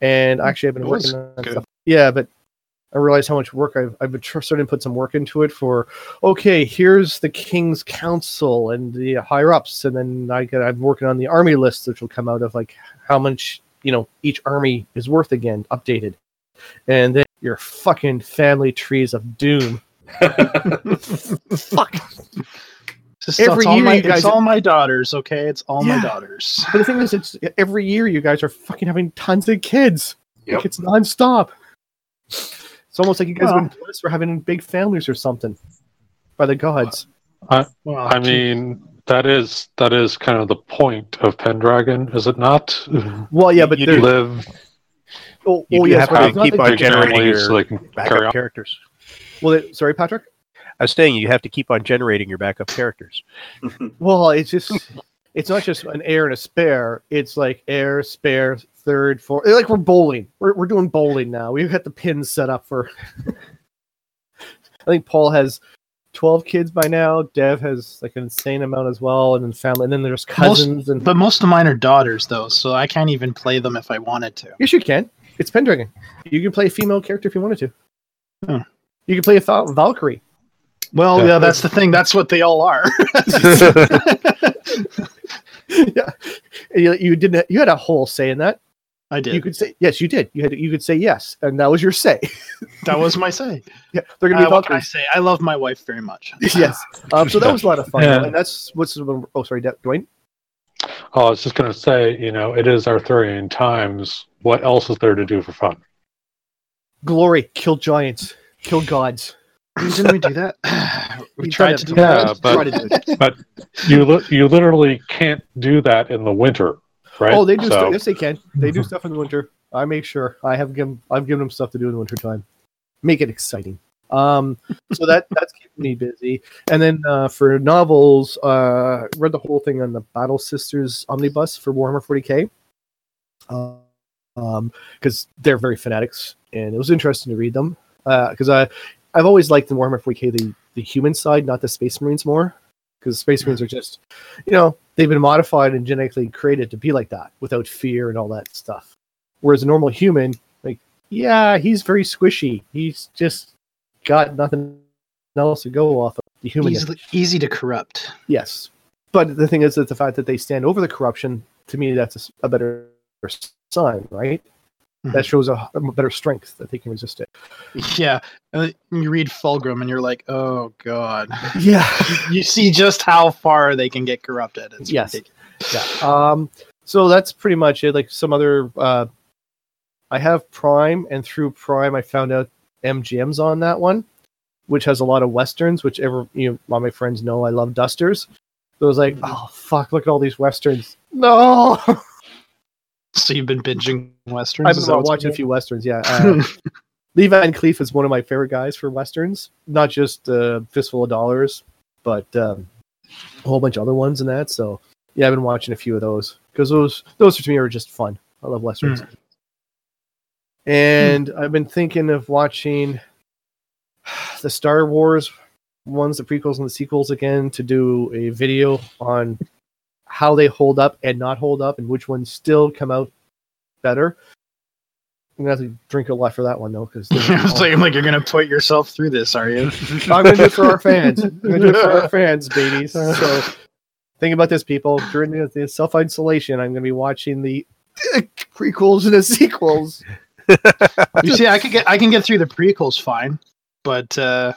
Speaker 2: And actually, I've been working on
Speaker 6: good.
Speaker 2: stuff. Yeah, but I realized how much work I've I've been tr- starting to put some work into it. For okay, here's the King's Council and the higher ups, and then I get I'm working on the army list, which will come out of like how much you know each army is worth again, updated, and then your fucking family trees of doom. Fuck.
Speaker 6: It's,
Speaker 2: Every
Speaker 6: it's all
Speaker 2: year
Speaker 6: my,
Speaker 2: you guys-
Speaker 6: it's all my daughters, okay? It's all
Speaker 2: Yeah.
Speaker 6: my daughters.
Speaker 2: But the thing is, it's every year you guys are fucking having tons of kids.
Speaker 1: Yep.
Speaker 2: Like it's nonstop. It's almost like you guys
Speaker 6: Well-
Speaker 2: have been blessed for having big families or something by the gods.
Speaker 6: Uh, well,
Speaker 5: I mean, that is that is kind of the point of Pendragon, is it not?
Speaker 2: Well, yeah, but
Speaker 3: You
Speaker 2: there.
Speaker 3: do
Speaker 5: Live,
Speaker 2: Oh,
Speaker 3: You do
Speaker 2: yes,
Speaker 3: have to keep on generating
Speaker 5: families
Speaker 3: your
Speaker 5: so they can carry
Speaker 3: backup
Speaker 5: on.
Speaker 3: characters.
Speaker 2: Well, it, sorry, Patrick.
Speaker 3: I was saying you have to keep on generating your backup characters.
Speaker 2: Well, it's just it's not just an heir and a spare. It's like heir, spare, third, fourth. Like we're bowling. We're we're doing bowling now. We've got the pins set up for. I think Paul has twelve kids by now. Dev has like an insane amount as well, and then family. And then there's cousins and.
Speaker 6: But most of mine are daughters, though, so I can't even play them if I wanted to.
Speaker 2: Yes, you can. It's Pendragon. You can play a female character if you wanted to.
Speaker 6: Hmm.
Speaker 2: You can play a Val- Valkyrie.
Speaker 6: Well,
Speaker 5: Yeah.
Speaker 6: yeah, that's the thing. That's what they all are.
Speaker 2: yeah, you, you didn't. You had a whole say in that.
Speaker 6: I did.
Speaker 2: You could say yes. You did. You had. You could say yes, and that was your say.
Speaker 6: that was my say.
Speaker 2: yeah, they're gonna
Speaker 6: Uh,
Speaker 2: be
Speaker 6: what can I say? I love my wife very much.
Speaker 2: yes. Um, so that was a lot of fun,
Speaker 5: Yeah.
Speaker 2: and that's what's. Oh, sorry, Dwayne.
Speaker 5: Oh, I was just going to say, you know, it is Arthurian times. What else is there to do for fun?
Speaker 2: Glory, kill giants, kill gods.
Speaker 6: Didn't we do that? we
Speaker 2: We
Speaker 6: tried
Speaker 2: tried
Speaker 6: to
Speaker 2: to
Speaker 6: do
Speaker 5: Yeah,
Speaker 6: that.
Speaker 5: but-
Speaker 2: Try to do it.
Speaker 5: You li- you literally can't do that in the winter, right?
Speaker 2: Oh, they do.
Speaker 5: So-
Speaker 2: Stuff. Yes, they can. They do stuff in the winter. I make sure. I have given. I've given them stuff to do in the winter time. Make it exciting. Um, so that that's keeping me busy. And then uh, for novels, uh, read the whole thing on the Battle Sisters omnibus for Warhammer 40k. Uh, um, because they're very fanatics, and it was interesting to read them. Because I, I've always liked in Warhammer 40k the the human side, not the Space Marines more. Because Space Marines are just, you know, they've been modified and genetically created to be like that without fear and all that stuff. Whereas a normal human, like, yeah, he's very squishy. He's just got nothing else to go off of. The human,
Speaker 6: Easily, easy to corrupt.
Speaker 2: yes. But the thing is that the fact that they stand over the corruption, to me, that's a better sign, right? That shows a, a better strength that they can resist it.
Speaker 6: Yeah, uh, you read Fulgrim and you're like, oh god.
Speaker 2: Yeah.
Speaker 6: you see just how far they can get corrupted. It's
Speaker 2: Yes.
Speaker 6: ridiculous.
Speaker 2: yeah. Um, so that's pretty much it. Like some other, uh, I have Prime, and through Prime, I found out MGM's on that one, which has a lot of westerns. Which ever you know, all my friends know, I love dusters. So I was like, oh fuck, look at all these westerns. No,
Speaker 6: So you've been binging westerns.
Speaker 2: I've been watching a few westerns. Yeah, uh, Lee Van Cleef is one of my favorite guys for westerns. Not just uh, Fistful of Dollars, but um, a whole bunch of other ones in that. So yeah, I've been watching a few of those because those those to me are just fun. I love westerns. And I've been thinking of watching the Star Wars ones, the prequels and the sequels again, to do a video on how they hold up and not hold up, and which ones still come out better. I'm gonna have to drink a lot for that one though, because
Speaker 6: it's like, like you're gonna put yourself through this, are you?
Speaker 2: I'm gonna do it for our fans. I'm gonna do it for our fans, babies. So think about this, people. During the, the self isolation, I'm gonna be watching the prequels and the sequels.
Speaker 6: you see, I could get I can get through the prequels fine, but uh,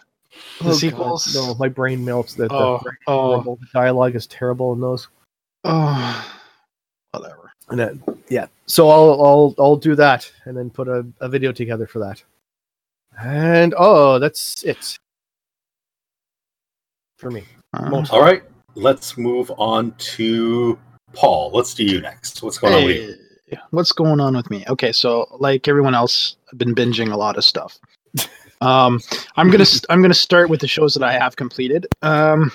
Speaker 6: the
Speaker 2: Oh, God,
Speaker 6: sequels.
Speaker 2: No, my brain melts. That
Speaker 6: Oh,
Speaker 2: the
Speaker 6: oh,
Speaker 2: horrible dialogue is terrible in those.
Speaker 6: Oh, whatever.
Speaker 2: And then, yeah, so I'll I'll I'll do that and then put a, a video together for that. And oh, that's it for me.
Speaker 6: Uh,
Speaker 1: All right, let's move on to Paul. Let's do you next. What's going on with you?
Speaker 6: What's going on with me? Okay, so like everyone else, I've been binging a lot of stuff. Um, I'm gonna st- I'm gonna start with the shows that I have completed. Um,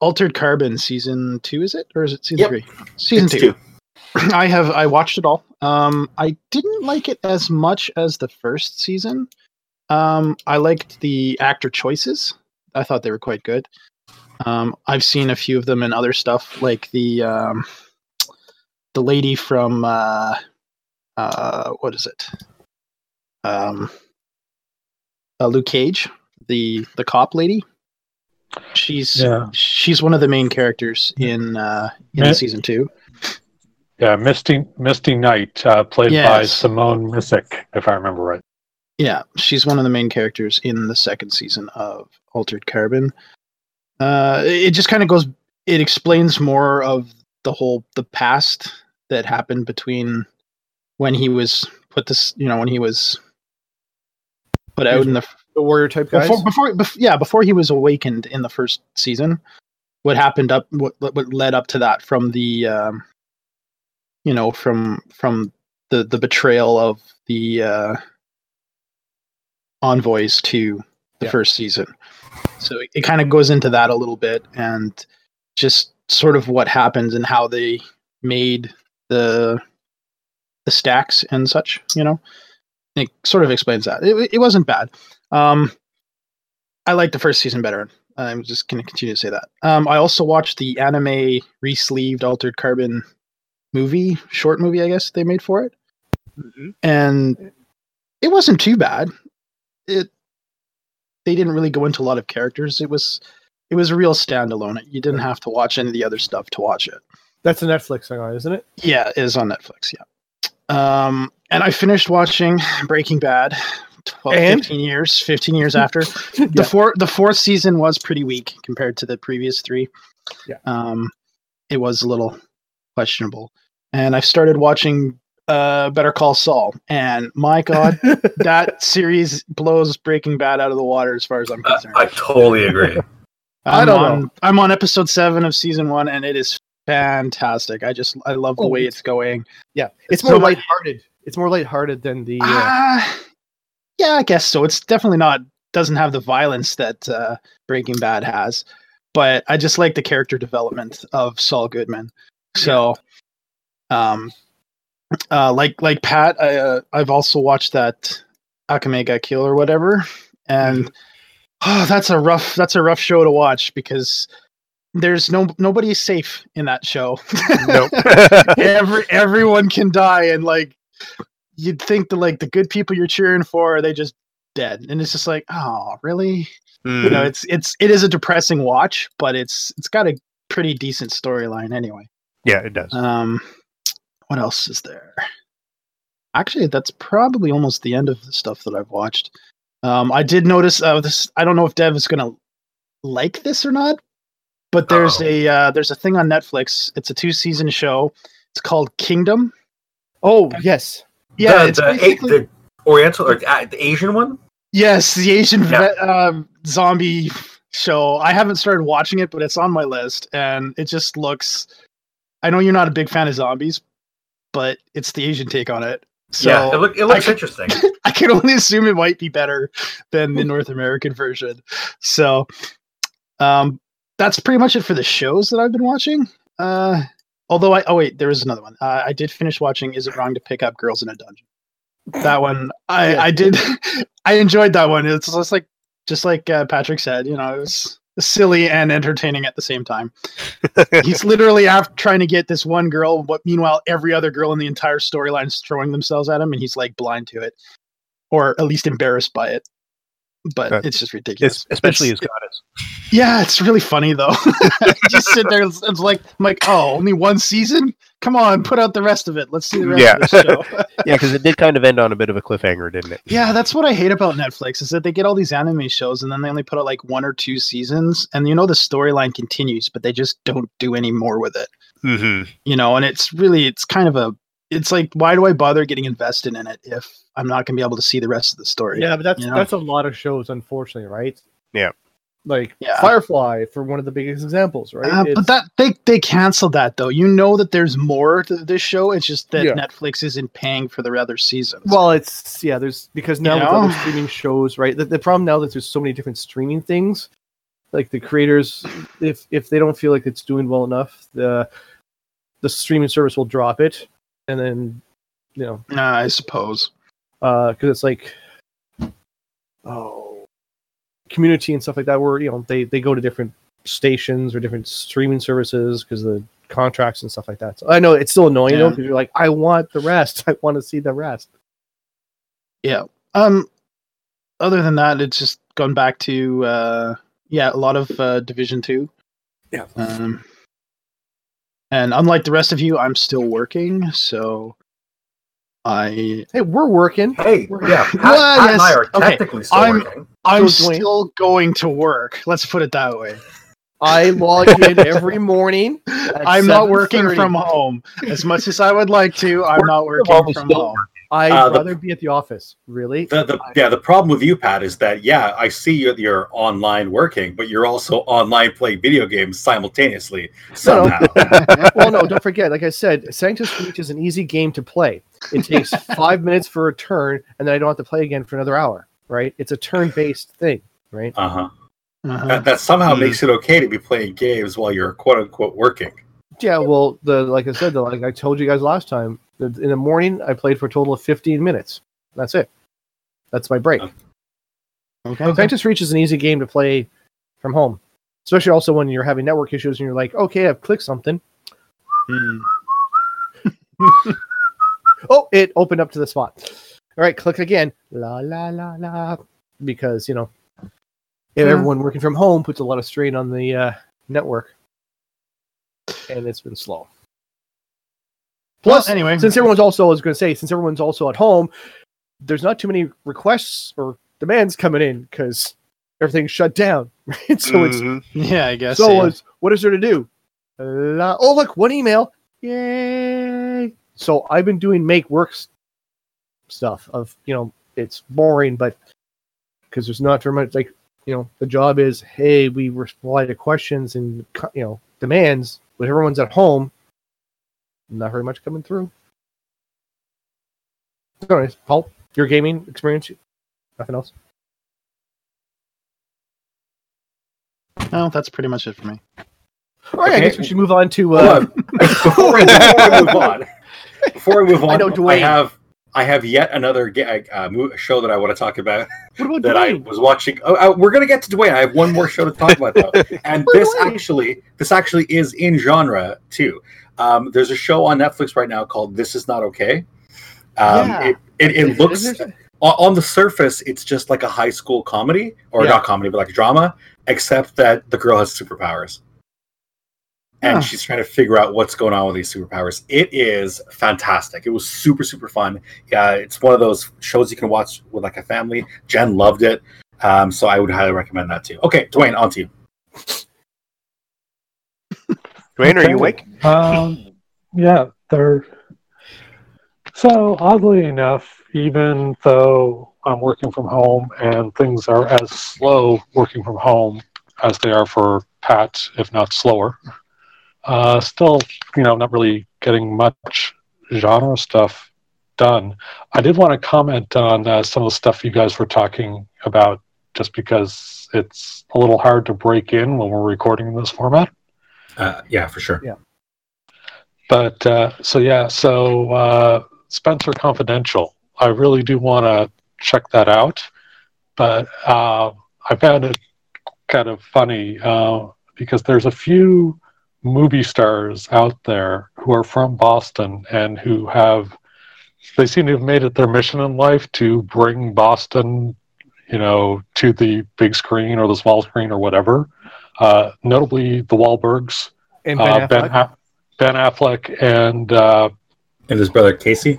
Speaker 6: Altered Carbon season two is it or is it season
Speaker 1: Yep.
Speaker 6: three? Season two.
Speaker 1: two.
Speaker 6: I have I watched it all. Um, I didn't like it as much as the first season. Um, I liked the actor choices. I thought they were quite good. Um, I've seen a few of them in other stuff, like the um, the lady from uh, uh, what is it? Um, uh, Luke Cage, the the cop lady. She's
Speaker 5: Yeah.
Speaker 6: she's one of the main characters in uh, in season two.
Speaker 5: Yeah, Misty Misty Knight, uh, played by Simone Missick, if I remember right.
Speaker 6: Yeah, she's one of the main characters in the second season of Altered Carbon. Uh, it just kind of goes. It explains more of the whole the past that happened between when he was put this. You know, when he was put out in the
Speaker 2: The warrior type guys.
Speaker 6: before, before, bef- yeah, before he was awakened in the first season. What happened up? What what led up to that from the, um, you know, from from the the betrayal of the uh, envoys to the
Speaker 2: Yeah.
Speaker 6: first season. So it, it kind of goes into that a little bit and just sort of what happens and how they made the the stacks and such. You know, it sort of explains that. It, it wasn't bad. Um, I like the first season better. I'm just going to continue to say that. Um, I also watched the anime re-sleeved Altered Carbon movie, short movie, I guess they made for it, and it wasn't too bad. It they didn't really go into a lot of characters. It was it was a real standalone. You didn't have to watch any of the other stuff to watch it.
Speaker 2: That's a Netflix thing, isn't it?
Speaker 6: Yeah, it is on Netflix. Yeah. Um, and I finished watching Breaking Bad. 12,
Speaker 2: And?
Speaker 6: 15 years, 15 years after the four, the fourth season was pretty weak compared to the previous three.
Speaker 2: Yeah.
Speaker 6: Um, it was a little questionable. And I started watching uh, Better Call Saul, and my God, that series blows Breaking Bad out of the water as far as I'm
Speaker 7: I,
Speaker 6: concerned.
Speaker 7: I totally agree.
Speaker 2: I
Speaker 6: I'm
Speaker 2: don't
Speaker 6: on,
Speaker 2: know.
Speaker 6: I'm on episode seven of season one, and it is fantastic. I just I love the
Speaker 2: Oh,
Speaker 6: way
Speaker 2: it's-
Speaker 6: it's going.
Speaker 2: yeah, it's
Speaker 6: So
Speaker 2: more
Speaker 6: my-
Speaker 2: lighthearted. It's more lighthearted than the. Uh,
Speaker 6: Ah, yeah, I guess so. It's definitely not doesn't have the violence that uh, Breaking Bad has, but I just like the character development of Saul Goodman. So, um, uh, like like Pat, I, uh, I've also watched that Akame ga Kill or whatever, and oh, that's a rough that's a rough show to watch because there's no nobody is safe in that show.
Speaker 3: Nope.
Speaker 6: Every everyone can die, and like you'd think the like the good people you're cheering for are they just dead, and it's just like oh really? You know, it's it's it is a depressing watch, but it's it's got a pretty decent storyline anyway.
Speaker 3: yeah, it does.
Speaker 6: Um, what else is there? Actually, that's probably almost the end of the stuff that I've watched. Um, I did notice uh, this. I don't know if Dev is gonna like this or not, but there's
Speaker 1: Uh-oh.
Speaker 6: a uh, there's a thing on Netflix. It's a two season show. It's called Kingdom.
Speaker 2: Oh yes,
Speaker 6: Yeah,
Speaker 1: the,
Speaker 6: it's
Speaker 1: the,
Speaker 6: basically-
Speaker 1: the Oriental or uh, the Asian one.
Speaker 6: Yes, the Asian
Speaker 1: Yeah.
Speaker 6: vet, um, zombie show. I haven't started watching it, but it's on my list, and it just looks. I know you're not a big fan of zombies, but it's the Asian take on it. So
Speaker 1: yeah, it, look, it looks
Speaker 6: I-
Speaker 1: interesting.
Speaker 6: I can only assume it might be better than the North American version. So, um, that's pretty much it for the shows that I've been watching. Uh, although I oh wait, there is another one. Uh, I did finish watching. Is it wrong to pick up girls in a dungeon? That one, I. I did. I enjoyed that one. It's just like just like uh, Patrick said. You know, it was silly and entertaining at the same time. He's literally after trying to get this one girl. What meanwhile, every other girl in the entire storyline is throwing themselves at him, and he's like blind to it, or at least embarrassed by it. But
Speaker 3: Uh,
Speaker 6: it's just ridiculous.
Speaker 3: Es- especially
Speaker 6: It's-
Speaker 3: as goddess.
Speaker 6: yeah, it's really funny though. just sit there. It's it's like, I'm like, oh, only one season? Come on, put out the rest of it. Let's see the rest
Speaker 3: Yeah.
Speaker 6: of the show.
Speaker 3: Yeah, because it did kind of end on a bit of a cliffhanger, didn't it?
Speaker 6: yeah, that's what I hate about Netflix is that they get all these anime shows and then they only put out like one or two seasons, and you know the storyline continues, but they just don't do any more with it.
Speaker 3: Mm-hmm.
Speaker 6: You know, and it's really, it's kind of a, it's like, why do I bother getting invested in it if I'm not gonna be able to see the rest of the story?
Speaker 2: yeah, but that's
Speaker 6: you know?
Speaker 2: that's a lot of shows, unfortunately, right?
Speaker 3: Yeah.
Speaker 2: Like
Speaker 6: Yeah.
Speaker 2: Firefly, for one of the biggest examples, right?
Speaker 6: Uh, but that they they canceled that though. You know that there's more to this show. It's just that
Speaker 2: Yeah.
Speaker 6: Netflix isn't paying for the other seasons.
Speaker 2: Well, it's yeah. There's because now
Speaker 6: You
Speaker 2: with other
Speaker 6: know?
Speaker 2: streaming shows, right? The, the problem now that there's so many different streaming things, like the creators, if if they don't feel like it's doing well enough, the the streaming service will drop it, and then you know,
Speaker 6: Nah, I suppose.
Speaker 2: Uh, because it's like, oh, community and stuff like that, where you know they they go to different stations or different streaming services because the contracts and stuff like that. So I know it's still annoying though
Speaker 6: Yeah.
Speaker 2: because you're like, I want the rest. I want to see the rest.
Speaker 6: Yeah. Um. Other than that, it's just gone back to uh, yeah, a lot of uh, Division Two.
Speaker 2: Yeah.
Speaker 6: Um. And unlike the rest of you, I'm still working, so I
Speaker 2: Hey, we're working.
Speaker 1: Hey,
Speaker 2: We're-
Speaker 1: yeah, Pat,
Speaker 6: Well,
Speaker 1: Pat and I
Speaker 6: yes,
Speaker 1: are
Speaker 6: okay,
Speaker 1: technically still
Speaker 6: I'm-
Speaker 1: working.
Speaker 6: I'm
Speaker 2: So,
Speaker 6: still going to work. Let's put it that way.
Speaker 2: I log in every morning.
Speaker 6: I'm not working from home as much as I would like to. I'm not
Speaker 3: Working from home
Speaker 6: working
Speaker 3: is
Speaker 6: from
Speaker 3: still
Speaker 6: home.
Speaker 2: I'd
Speaker 1: Uh, the-
Speaker 2: rather be at the office. Really?
Speaker 1: The, the, yeah, the problem with you, Pat, is that yeah, I see you you're online working, but you're also online playing video games simultaneously
Speaker 2: No, no.
Speaker 1: somehow.
Speaker 2: well, no, don't forget. Like I said, Sanctus Reach is an easy game to play. It takes five minutes for a turn, and then I don't have to play again for another hour. Right? It's a turn-based thing. Right?
Speaker 1: Uh huh.
Speaker 6: Uh-huh.
Speaker 1: That, that somehow
Speaker 3: Mm.
Speaker 1: makes it okay to be playing games while you're quote unquote working.
Speaker 2: Yeah. Well, the like I said, the, like I told you guys last time, the, in the morning I played for a total of fifteen minutes. That's it. That's my break.
Speaker 6: Okay.
Speaker 2: Sanctus Reach is an easy game to play from home, especially also when you're having network issues and you're like, okay, I've clicked something.
Speaker 6: Hmm.
Speaker 2: Oh, it opened up to the spot. All right, click again. La la la la. Because you know, if
Speaker 6: Yeah.
Speaker 2: everyone working from home puts a lot of strain on the uh, network, and it's been slow.
Speaker 6: Well,
Speaker 2: Plus,
Speaker 6: anyway,
Speaker 2: since everyone's also, I was going to say, since everyone's also at home, there's not too many requests or demands coming in because everything's shut down. Right? So it's
Speaker 3: Mhm.
Speaker 6: yeah, I guess.
Speaker 2: so
Speaker 6: yeah.
Speaker 2: it's what is there to do? La- oh, look, one email. Yay! So I've been doing make works stuff of you know it's boring, but because there's not very much like you know the job is hey we reply to questions and you know demands, but everyone's at home. Not very much coming through. Anyways, Paul, your gaming experience, nothing else.
Speaker 6: No, that's pretty much it for me.
Speaker 2: All right, I guess we should move on to. Uh,
Speaker 1: before, I, before I move on, before I move on,
Speaker 2: I know Dwayne.
Speaker 1: have I have yet another uh, show that I want to talk about
Speaker 2: what about
Speaker 1: that I was watching. Oh, uh, we're gonna get to Dwayne. I have one more show to talk about though, and this
Speaker 2: Dwayne.
Speaker 1: actually this actually is in genre too. Um, there's a show on Netflix right now called This Is Not Okay. Um,
Speaker 2: Yeah.
Speaker 1: It it, it looks on the surface it's just like a high school comedy or
Speaker 2: Yeah.
Speaker 1: not comedy but like drama, except that the girl has superpowers. And
Speaker 6: Huh.
Speaker 1: she's trying to figure out what's going on with these superpowers. It is fantastic. It was super, super fun. Yeah, it's one of those shows you can watch with like a family. Jen loved it. Um, so I would highly recommend that too. Okay, Dwayne, on to you.
Speaker 3: Dwayne, are you awake?
Speaker 5: Um, yeah, they're. So oddly enough, even though I'm working from home and things are as slow working from home as they are for Pat, if not slower, uh, still, you know, not really getting much genre stuff done. I did want to comment on uh, some of the stuff you guys were talking about, just because it's a little hard to break in when we're recording in this format.
Speaker 1: Uh, yeah, for sure. Yeah.
Speaker 5: but uh, so yeah, so uh, Spenser Confidential. I really do want to check that out, but uh, I found it kind of funny uh, because there's a few movie stars out there who are from Boston and who have they seem to have made it their mission in life to bring Boston, you know, to the big screen or the small screen or whatever. Uh, notably, the Wahlbergs,
Speaker 2: and Ben
Speaker 5: uh, ben,
Speaker 2: Affleck.
Speaker 5: A- ben Affleck and uh,
Speaker 1: And his brother Casey.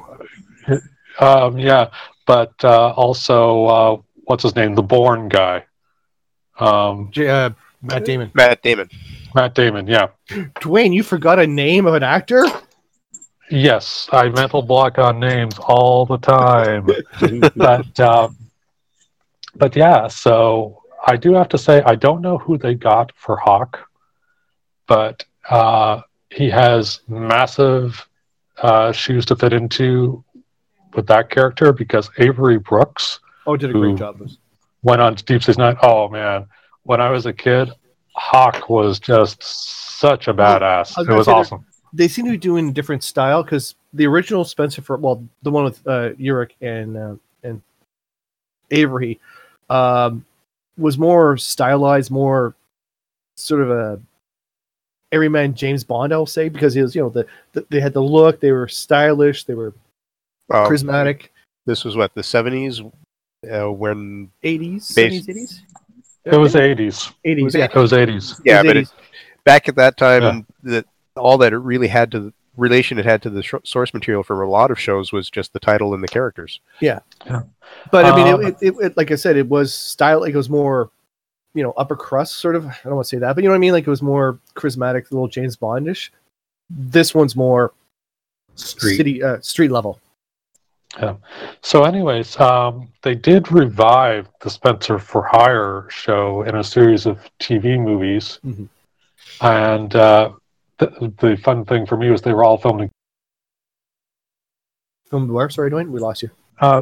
Speaker 5: um, yeah, but uh, also uh, what's his name, the Bourne guy, um,
Speaker 2: J- uh, Matt Damon.
Speaker 3: Matt Damon.
Speaker 5: Matt Damon. Yeah,
Speaker 2: Dwayne, you forgot a name of an actor?
Speaker 5: yes, I mental block on names all the time, but uh, but yeah, so I do have to say I don't know who they got for Hawk, but uh, he has massive uh, shoes to fit into with that character because Avery Brooks
Speaker 2: Oh, did a great job.
Speaker 5: went on Deep Space Nine. Oh man, when I was a kid, Hawk was just such a badass.
Speaker 2: Was
Speaker 5: It was awesome.
Speaker 2: They seem to be doing a different style because the original Spenser for well, the one with uh, Urich and uh, and Avery um, was more stylized, more sort of a everyman James Bond, I'll say, because he was you know the, the they had the look, they were stylish, they were
Speaker 3: Um,
Speaker 2: charismatic.
Speaker 3: This was what the seventies, uh, when
Speaker 2: 80s, 80s?
Speaker 5: It was eighties.
Speaker 2: 80s, yeah.
Speaker 5: It was eighties.
Speaker 3: yeah, but it, back at that time,
Speaker 5: Yeah.
Speaker 3: that all that it really had to relation it had to the sh- source material for a lot of shows was just the title and the characters. Yeah.
Speaker 2: But I mean,
Speaker 5: Um,
Speaker 2: it, it, it, like I said, it was style. Like it was more, you know, upper crust sort of. I don't want to say that, but you know what I mean. Like it was more charismatic, a little James Bondish. This one's more
Speaker 1: Street.
Speaker 2: city, uh, street level. Yeah.
Speaker 5: So, anyways, um, they did revive the Spenser for Hire show in a series of TV movies,
Speaker 2: Mhm.
Speaker 5: and uh, the, the fun thing for me was they were all filmed in
Speaker 2: From where? Sorry, Dwayne, we lost you.
Speaker 5: uh,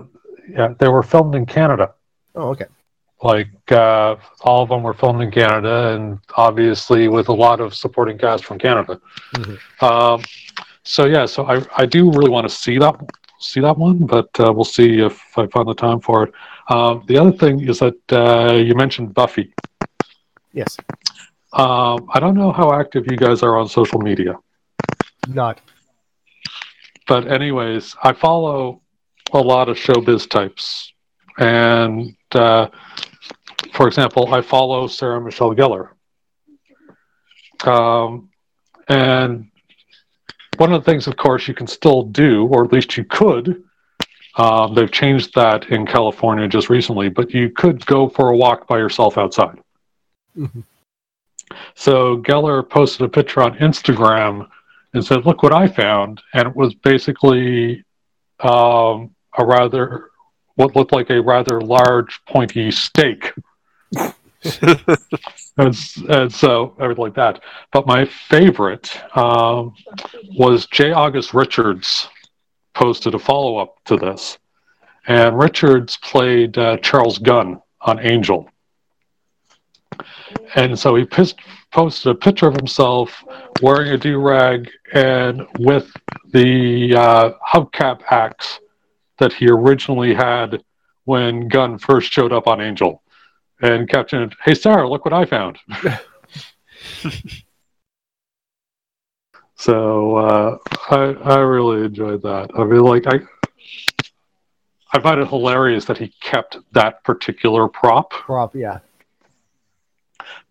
Speaker 5: yeah they were filmed in Canada.
Speaker 2: Oh, okay.
Speaker 5: like uh, all of them were filmed in Canada, and obviously with a lot of supporting cast from Canada.
Speaker 2: Mhm.
Speaker 5: Um, so yeah, so I, I do really want to see that see that one, but uh, we'll see if I find the time for it. Um, the other thing is that uh, you mentioned Buffy.
Speaker 2: Yes,
Speaker 5: Um, I don't know how active you guys are on social media,
Speaker 2: not.
Speaker 5: but anyways, I follow a lot of showbiz types, and uh, for example, I follow Sarah Michelle Gellar, um, and one of the things, of course, you can still do, or at least you could. Um, they've changed that in California just recently, but you could go for a walk by yourself outside.
Speaker 2: Mhm.
Speaker 5: So Gellar posted a picture on Instagram and said, "Look what I found," and it was basically um, a rather what looked like a rather large, pointy steak. and, and so everything like that. But my favorite um, was J. August Richards posted a follow up to this, and Richards played uh, Charles Gunn on Angel. And so he posted a picture of himself wearing a do rag and with the uh, hubcap axe that he originally had when Gunn first showed up on Angel, and captioned, "Hey Sarah, look what I found." so uh, I I really enjoyed that. I mean, like I I find it hilarious that he kept that particular prop.
Speaker 2: Prop, yeah.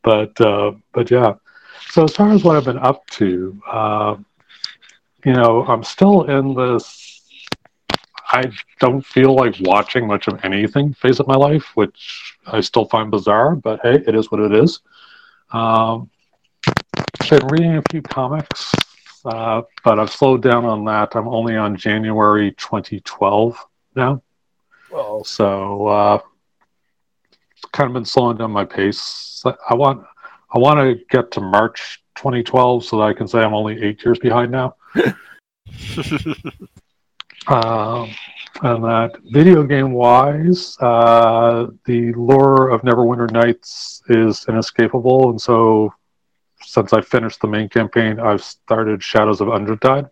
Speaker 5: But uh, but yeah. So as far as what I've been up to, uh, you know, I'm still in this. I don't feel like watching much of anything phase of my life, which I still find bizarre. But hey, it is what it is. Um, been reading a few comics, uh, but I've slowed down on that. I'm only on January 2012 now.
Speaker 2: Well,
Speaker 5: So uh, kind of been slowing down my pace. I want I want to get to March 2012 so that I can say I'm only eight years behind now. Um, and that video game wise, uh, the lure of Neverwinter Nights is inescapable, and so since I finished the main campaign, I've started Shadows of Undrentide.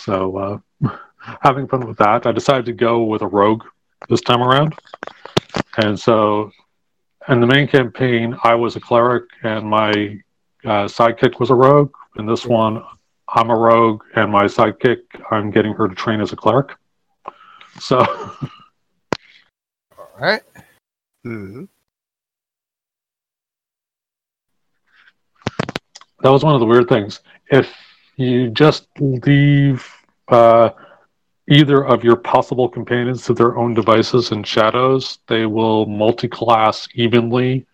Speaker 5: So uh, having fun with that, I decided to go with a rogue this time around, and so in the main campaign, I was a cleric and my uh, sidekick was a rogue. In this one, I'm a rogue and my sidekick, I'm getting her to train as a cleric. So
Speaker 2: all right.
Speaker 3: Mhm.
Speaker 5: that was one of the weird things. If you just leave uh, either of your possible companions to their own devices and shadows, they will multi-class evenly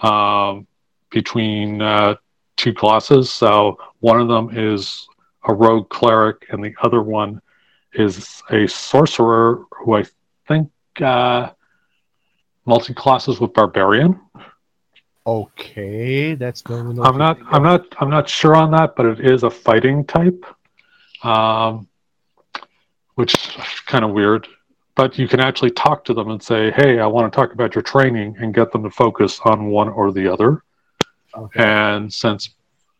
Speaker 5: um, between uh, two classes. So one of them is a rogue cleric, and the other one is a sorcerer who I think uh, multi-classes with barbarian.
Speaker 2: Okay, that's
Speaker 5: I'm not. I'm not. I'm not sure on that, but it is a fighting type, um, which is kind of weird. But you can actually talk to them and say, "Hey, I want to talk about your training," and get them to focus on one or the other.
Speaker 2: Okay.
Speaker 5: And since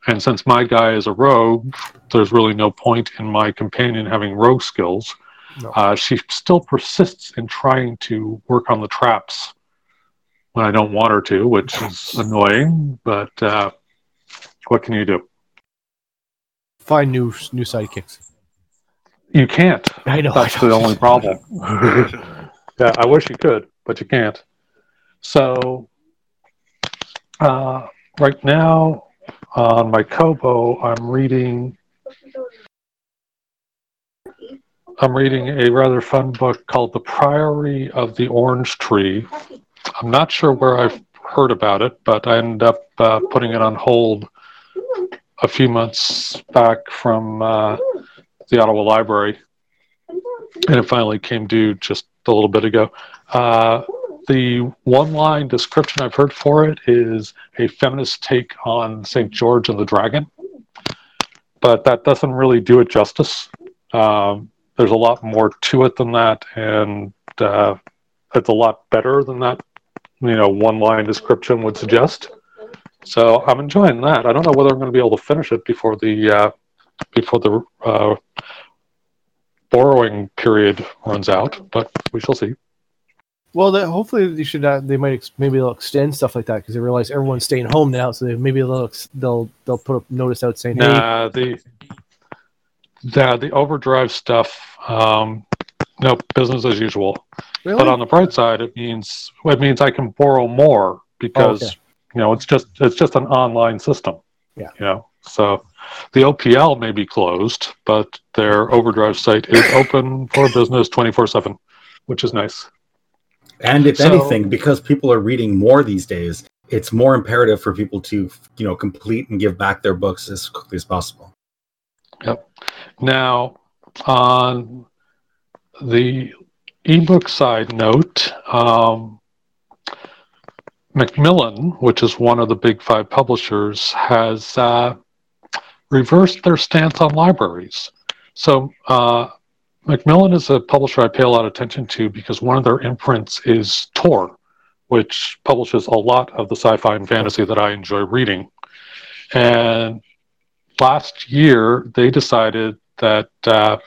Speaker 5: and since my guy is a rogue, there's really no point in my companion having rogue skills.
Speaker 2: No.
Speaker 5: Uh, she still persists in trying to work on the traps when I don't want her to, which is annoying. But uh, what can you do?
Speaker 2: Find new new sidekicks.
Speaker 5: You can't.
Speaker 2: I know.
Speaker 5: That's
Speaker 2: I
Speaker 5: the only problem. yeah, I wish you could, but you can't. So, uh, right now on my Kobo, I'm reading. I'm reading a rather fun book called The Priory of the Orange Tree. I'm not sure where I've heard about it, but I ended up uh, putting it on hold a few months back from uh, the Ottawa Library, and it finally came due just a little bit ago. Uh, the one line description I've heard for it is a feminist take on St. George and the Dragon, but that doesn't really do it justice. Um, there's a lot more to it than that, and uh, it's a lot better than that, you know, one line description would suggest. So I'm enjoying that. I don't know whether I'm going to be able to finish it before the uh, before the uh, borrowing period runs out, but we shall see.
Speaker 2: Well, they, hopefully they should. Uh, they might ex- maybe they'll extend stuff like that because they realize everyone's staying home now. So they, maybe they'll they'll they'll put a notice out saying, "Hey,
Speaker 5: Nah, the the the overdrive stuff. Um, no business as usual.
Speaker 2: really?"
Speaker 5: But on the bright side, it means it means I can borrow more because
Speaker 2: Oh, okay.
Speaker 5: you know it's just it's just an online system.
Speaker 2: Yeah.
Speaker 5: You know, so the OPL may be closed, but their overdrive site is open for business twenty four seven, which is nice.
Speaker 1: And if
Speaker 5: So-
Speaker 1: anything, because people are reading more these days, it's more imperative for people to, you know, complete and give back their books as quickly as possible. Yep.
Speaker 5: Now, on the ebook side note, um, Macmillan, which is one of the big five publishers, has uh, reversed their stance on libraries. So, uh, Macmillan is a publisher I pay a lot of attention to because one of their imprints is Tor, which publishes a lot of the sci-fi and fantasy that I enjoy reading. And last year, they decided that uh,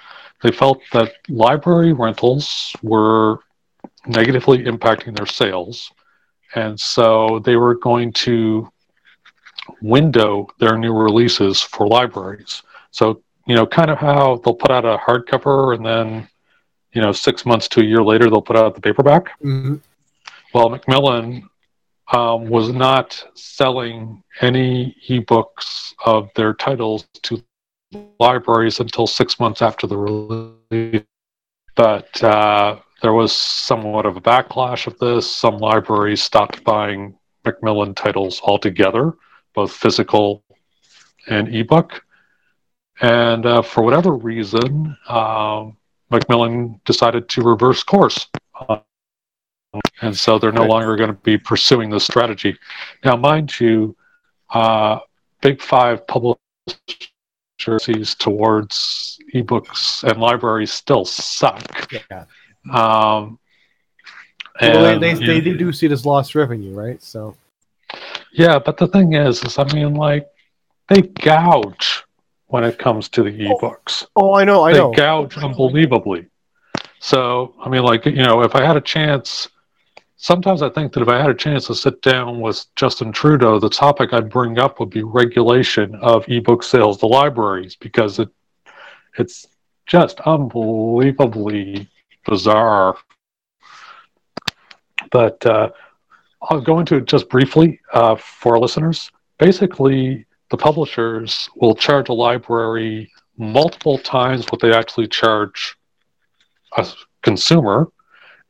Speaker 5: they felt that library rentals were negatively impacting their sales. And so they were going to window their new releases for libraries. So, you know, kind of how they'll put out a hardcover and then, you know, six months to a year later, they'll put out the paperback.
Speaker 2: Mm-hmm.
Speaker 5: Well, Macmillan um, was not selling any ebooks of their titles to libraries until six months after the release. But uh, there was somewhat of a backlash of this. Some libraries stopped buying Macmillan titles altogether, both physical and ebook. And uh, for whatever reason, um, Macmillan decided to reverse course. and so they're no longer going to be pursuing this strategy. Now, mind you, uh, Big Five publishers towards ebooks and libraries still suck.
Speaker 2: Yeah.
Speaker 5: Um,
Speaker 2: Well, they, they, they do see it as lost revenue, right? So
Speaker 5: yeah, but the thing is, is I mean, like they gouge when it comes to the ebooks.
Speaker 2: Oh, I know, I
Speaker 5: they
Speaker 2: know.
Speaker 5: They gouge unbelievably. So, I mean, like, you know, if I had a chance, sometimes I think that if I had a chance to sit down with Justin Trudeau, the topic I'd bring up would be regulation of ebook sales to libraries because it it's just unbelievably bizarre. But uh, I'll go into it just briefly uh, for listeners. Basically, the publishers will charge a library multiple times what they actually charge a consumer.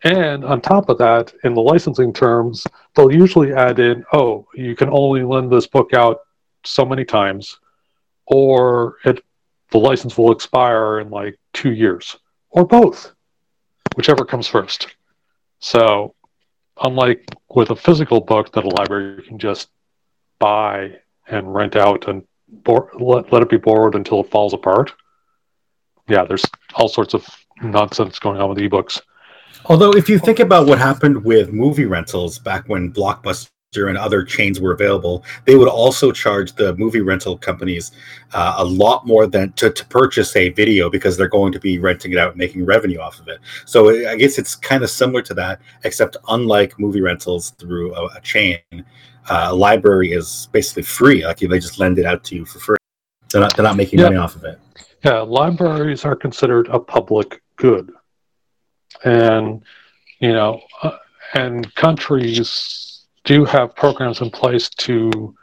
Speaker 5: And on top of that, in the licensing terms, they'll usually add in, oh, you can only lend this book out so many times, or it the license will expire in like two years, or both, whichever comes first. So, unlike with a physical book that a library can just buy and rent out and bor- let, let it be borrowed until it falls apart. Yeah, there's all sorts of nonsense going on with ebooks.
Speaker 1: Although, if you think about what happened with movie rentals back when Blockbuster and other chains were available, they would also charge the movie rental companies uh, a lot more than to, to purchase a video because they're going to be renting it out and making revenue off of it. So I guess it's kind of similar to that, except unlike movie rentals through a, a chain, uh, a library is basically free. Like they just lend it out to you for free. They're not they're not making
Speaker 5: Yeah.
Speaker 1: money off of it.
Speaker 5: Yeah, libraries are considered a public good, and you know, uh, and countries do have programs in place to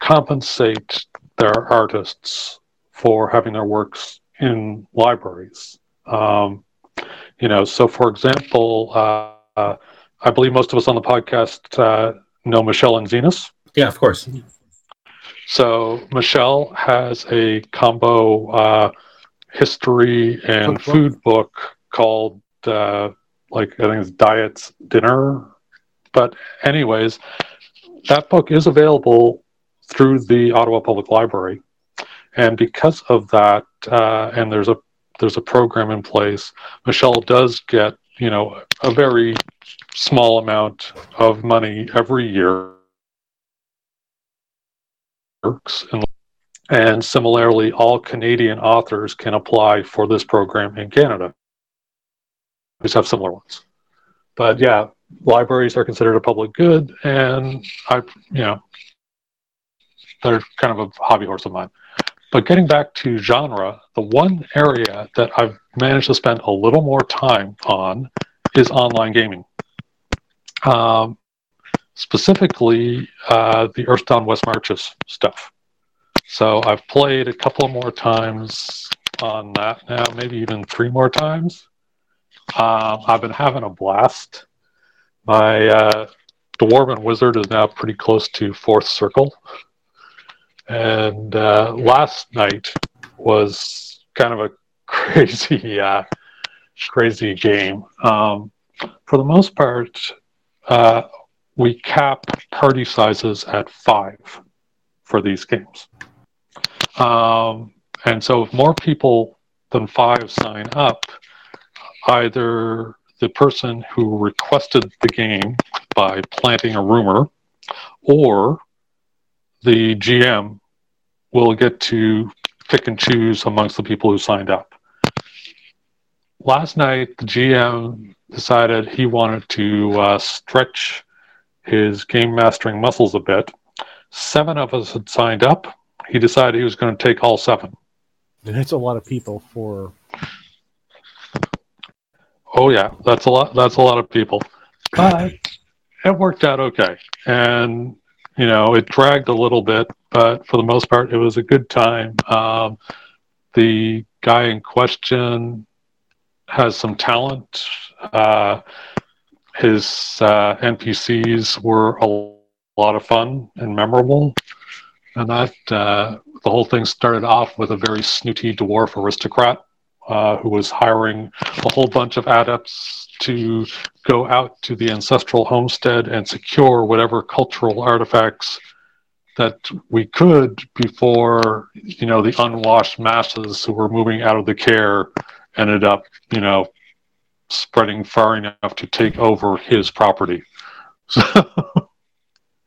Speaker 5: compensate their artists for having their works in libraries. Um, you know, so for example, uh, uh, I believe most of us on the podcast uh, know Michelle and Venus.
Speaker 1: Yeah, of course.
Speaker 5: So Michelle has a combo uh, history and food book called uh, like I think it's Diets Dinner. But anyways, that book is available through the Ottawa Public Library, and because of that, uh, and there's a there's a program in place. Michelle does get you know a very small amount of money every year. And, similarly, all Canadian authors can apply for this program in Canada. We have similar ones. But yeah, libraries are considered a public good, and I, you know, they're kind of a hobby horse of mine. But getting back to genre, the one area that I've managed to spend a little more time on is online gaming. Um, specifically, uh, the Earthdawn West Marches stuff. So I've played a couple more times on that now, maybe even three more times. Um, I've been having a blast. My uh, Dwarven Wizard is now pretty close to fourth circle. And uh, last night was kind of a crazy, uh, crazy game. Um, for the most part, uh, we cap party sizes at five for these games. Um, and so if more people than five sign up, either the person who requested the game by planting a rumor, or the GM will get to pick and choose amongst the people who signed up. Last night, the GM decided he wanted to uh, stretch his game mastering muscles a bit. Seven of us had signed up. He decided he was going to take all seven.
Speaker 2: And That's a lot of people for.
Speaker 5: Oh yeah, that's a lot. That's a lot of people, but it worked out okay. And you know, it dragged a little bit, but for the most part, it was a good time. Um, the guy in question has some talent. Uh, his uh, NPCs were a lot of fun and memorable, and that uh, the whole thing started off with a very snooty dwarf aristocrat uh, who was hiring a whole bunch of adepts to go out to the ancestral homestead and secure whatever cultural artifacts that we could before you know the unwashed masses who were moving out of the kaer ended up you know spreading far enough to take over his property.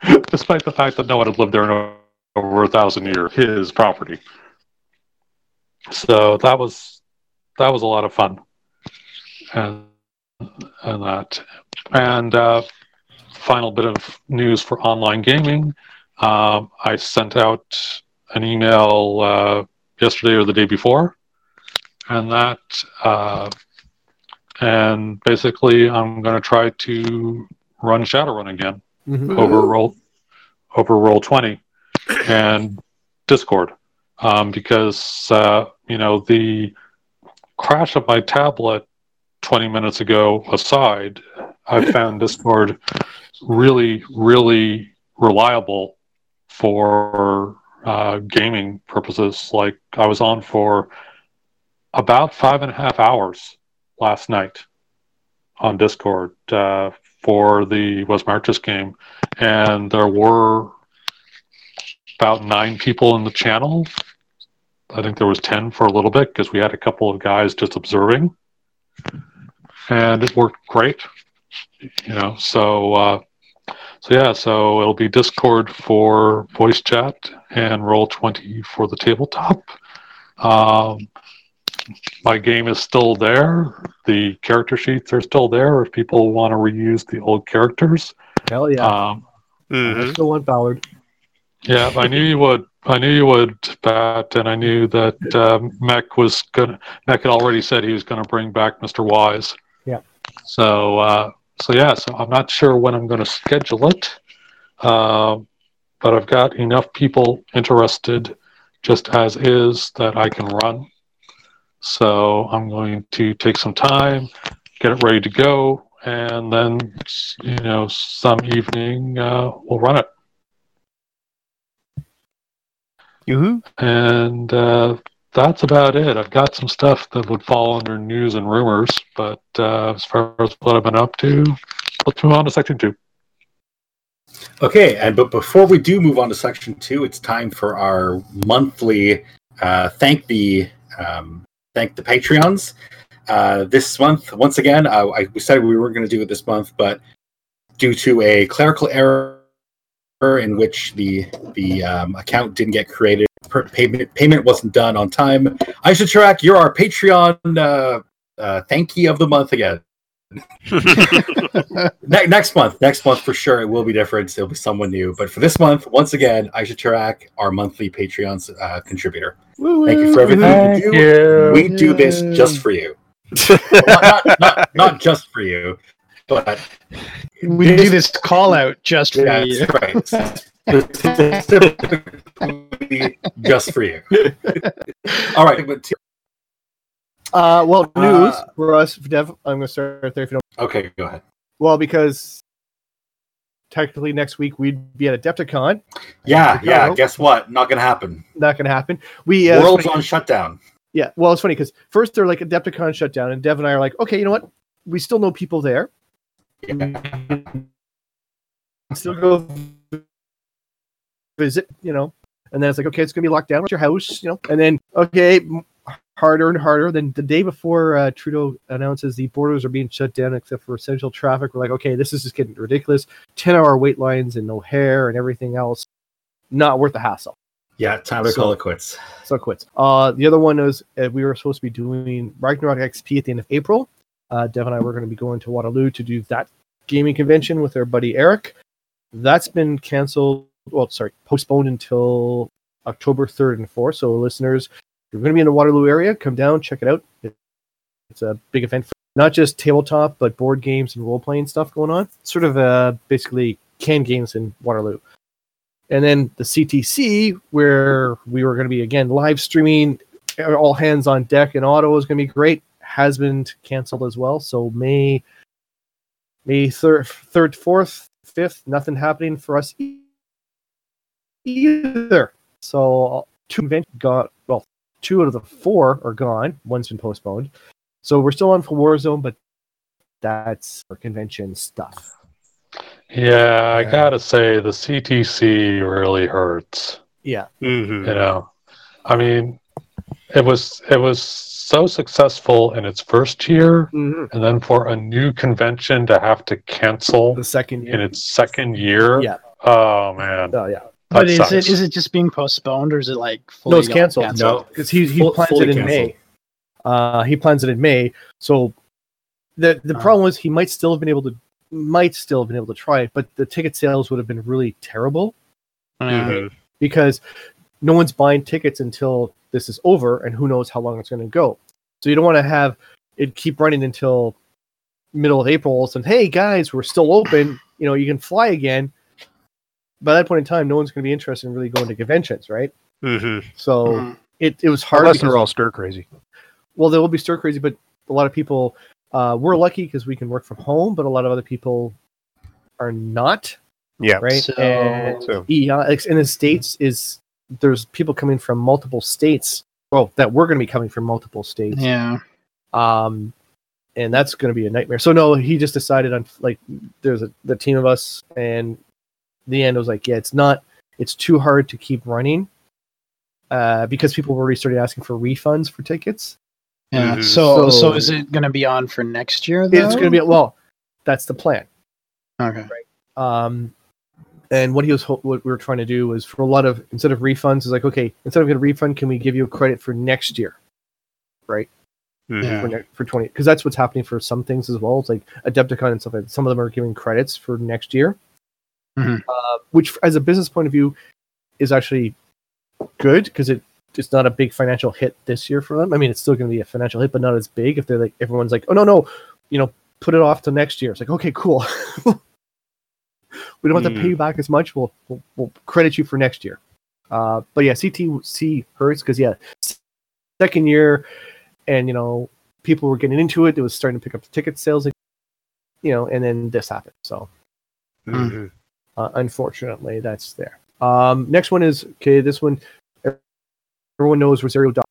Speaker 5: So despite the fact that no one had lived there in over a thousand years his property. So that was that was a lot of fun. And and that. And uh, final bit of news for online gaming. Um, I sent out an email uh, yesterday or the day before, and that, uh, and basically, I'm going to try to run Shadowrun again
Speaker 2: Mhm.
Speaker 5: over roll over roll 20 and discord. Um, because uh, you know the crash of my tablet 20 minutes ago aside i found discord really really reliable for uh, gaming purposes like i was on for about five and a half hours last night on discord uh, for the west marches game and there were about nine people in the channel. I think there was ten for a little bit because we had a couple of guys just observing, and it worked great. You know, so uh, so yeah, so it'll be Discord for voice chat and Roll Twenty for the tabletop. Um, my game is still there. The character sheets are still there if people want to reuse the old characters.
Speaker 2: Hell yeah.
Speaker 5: Um,
Speaker 2: I
Speaker 3: Mhm.
Speaker 2: still want Ballard.
Speaker 5: Yeah, I knew you would. I knew you would, Pat, and I knew that um, Mech was gonna. Mech had already said he was going to bring back Mr. Wise.
Speaker 2: Yeah.
Speaker 5: So, uh, so yeah. So I'm not sure when I'm going to schedule it, um, but I've got enough people interested, just as is, that I can run. So I'm going to take some time, get it ready to go, and then you know, some evening uh, we'll run it.
Speaker 3: Yoo-hoo.
Speaker 5: And uh, that's about it. I've got some stuff that would fall under news and rumors, but uh, as far as what I've been up to, let's move on to section two.
Speaker 1: Okay, and but before we do move on to section two, it's time for our monthly uh, thank the um, thank the Patreons. Uh, this month, once again, uh, I, we said we were going to do it this month, but due to a clerical error in which the the um, account didn't get created, per- payment payment wasn't done on time. I should track. You're our Patreon uh, uh, thank you of the month again. Ne- next month, next month for sure, it will be different. It'll be someone new. But for this month, once again, I should our monthly Patreon uh, contributor. Thank you for everything you do.
Speaker 5: you.
Speaker 1: We do this just for you. not, not, not, not just for you, but
Speaker 6: We do this call out just for
Speaker 1: yeah,
Speaker 6: you.
Speaker 1: that's right. Just for you. All right, but t-
Speaker 2: Uh, well, news
Speaker 1: Uh,
Speaker 2: for us, Dev. I'm going to start there if you don't.
Speaker 1: okay, go ahead.
Speaker 2: Well, because technically next week we'd be at Adepticon.
Speaker 1: Yeah, yeah. Guess what? Not gonna happen.
Speaker 2: Not going to happen. We uh, it's
Speaker 1: World's on shutdown.
Speaker 2: Yeah, well, it's funny because first they're like Adepticon shut down, and Dev and I are like, okay, you know what? We still know people there. Still go visit, you know. And then it's like, okay, it's gonna be locked down at your house, you know. And then, okay, harder and harder. Then the day before uh, Trudeau announces the borders are being shut down except for essential traffic, we're like, okay, this is just getting ridiculous. Ten hour wait lines and no hair and everything else. Not worth the hassle.
Speaker 1: Yeah, time to
Speaker 2: So-
Speaker 1: call it quits.
Speaker 2: So it quits. Uh, the other one is uh, we were supposed to be doing Ragnarok XP at the end of April. Uh, Dev and I were going to be going to Waterloo to do that gaming convention with our buddy Eric. That's been canceled. Well, sorry, postponed until October 3rd and 4th. So, listeners, if you're going to be in the Waterloo area, come down, check it out. It's a big event for not just tabletop, but board games and role playing stuff going on. Sort of uh, basically canned games in Waterloo. And then the CTC, where we were going to be again live streaming, all hands on deck, and Ottawa is going to be great, has been canceled as well. So May, May third, third, fourth, fifth, nothing happening for us e- either. So two events got well, two out of the four are gone. One's been postponed. So we're still on for Warzone, but that's for convention stuff.
Speaker 5: Yeah, I gotta say the CTC really hurts.
Speaker 2: Yeah.
Speaker 3: Mm-hmm.
Speaker 5: You know, I mean, it was it was so successful in its first year, and then for a new convention to have to cancel
Speaker 2: The second year.
Speaker 5: in its second year.
Speaker 2: Yeah.
Speaker 5: Oh man,
Speaker 2: Oh yeah.
Speaker 6: But is
Speaker 5: sucks.
Speaker 6: it is it just being postponed or is it like fully
Speaker 2: No, it's
Speaker 6: gone
Speaker 2: canceled.
Speaker 1: No,
Speaker 2: because he he
Speaker 1: Full-
Speaker 2: plans it in
Speaker 1: canceled.
Speaker 2: May. Uh, he plans it in May. So the the
Speaker 6: Oh.
Speaker 2: problem was he might still have been able to might still have been able to try it, but the ticket sales would have been really terrible
Speaker 6: Yeah.
Speaker 3: Mm-hmm.
Speaker 2: because no one's buying tickets until this is over, and who knows how long it's going to go. So you don't want to have it keep running until middle of April. And hey guys, we're still open. You know, you can fly again. By that point in time, no one's going to be interested in really going to conventions, right?
Speaker 3: Mm-hmm.
Speaker 2: So
Speaker 6: Mhm.
Speaker 2: it, it was hard.
Speaker 3: Unless
Speaker 2: because-
Speaker 3: they're all stir crazy.
Speaker 2: well, they will be stir crazy, but a lot of people uh, we're lucky because we can work from home, but a lot of other people are not,
Speaker 3: Yeah.
Speaker 2: right?
Speaker 6: So-
Speaker 2: and
Speaker 3: So
Speaker 2: EI, in the states is there's people coming from multiple states. Well, that we're going to be coming from multiple states,
Speaker 6: Yeah.
Speaker 2: um, and that's going to be a nightmare. So no, he just decided on like there's a the team of us, and the end was like, yeah, it's not, it's too hard to keep running. Uh, because people were already started asking for refunds for tickets.
Speaker 6: Yeah.
Speaker 3: Mhm.
Speaker 6: So, so
Speaker 2: So-
Speaker 6: is it going to be on for next year? Though?
Speaker 2: It's going to be well. That's the plan.
Speaker 6: okay.
Speaker 2: Um, and what he was ho- what we were trying to do was for a lot of instead of refunds is like okay instead of getting a refund can we give you a credit for next year right
Speaker 3: mhm.
Speaker 6: Yeah.
Speaker 2: for, ne- for 20 because that's what's happening for some things as well it's like adepticon and stuff like that. some of them are giving credits for next year
Speaker 6: Mhm.
Speaker 2: uh, which as a business point of view is actually good because it it's not a big financial hit this year for them i mean it's still going to be a financial hit but not as big if they're like everyone's like oh no no you know put it off to next year it's like okay cool we don't have to
Speaker 3: Hmm.
Speaker 2: pay you back as much we'll, we'll, we'll credit you for next year uh, but yeah ctc hurts because yeah second year and you know people were getting into it it was starting to pick up the ticket sales you know and then this happened so
Speaker 3: Mhm.
Speaker 2: uh, unfortunately, that's there. Um, next one is okay. This one, everyone knows Rosario. Dawson.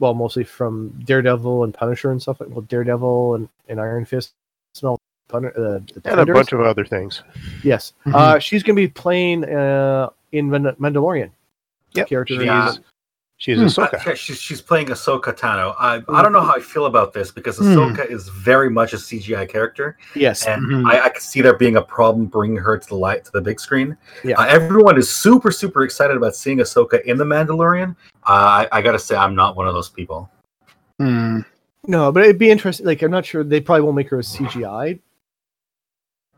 Speaker 2: Well, mostly from Daredevil and Punisher and stuff like well, Daredevil and, and Iron Fist. Smell Pun- uh, the
Speaker 3: And a bunch of other things.
Speaker 2: yes.
Speaker 6: Mhm.
Speaker 2: Uh, she's going to be playing uh, in Mand- Mandalorian.
Speaker 3: Yep.
Speaker 2: Character
Speaker 3: She's,
Speaker 1: Yeah.
Speaker 3: she's
Speaker 6: Hmm.
Speaker 3: Ahsoka.
Speaker 1: Yeah, she's, she's playing Ahsoka Tano. I, I don't know how I feel about this because
Speaker 6: Hmm.
Speaker 1: Ahsoka is very much a CGI character,
Speaker 2: Yes.
Speaker 1: and
Speaker 6: Mhm.
Speaker 1: I, I can see there being a problem bringing her to the light to the big screen.
Speaker 2: Yeah.
Speaker 1: Uh, everyone is super super excited about seeing Ahsoka in the Mandalorian. Uh, I, I gotta say, I'm not one of those people.
Speaker 6: Hmm.
Speaker 2: No, but it'd be interesting. Like, I'm not sure they probably won't make her a CGI.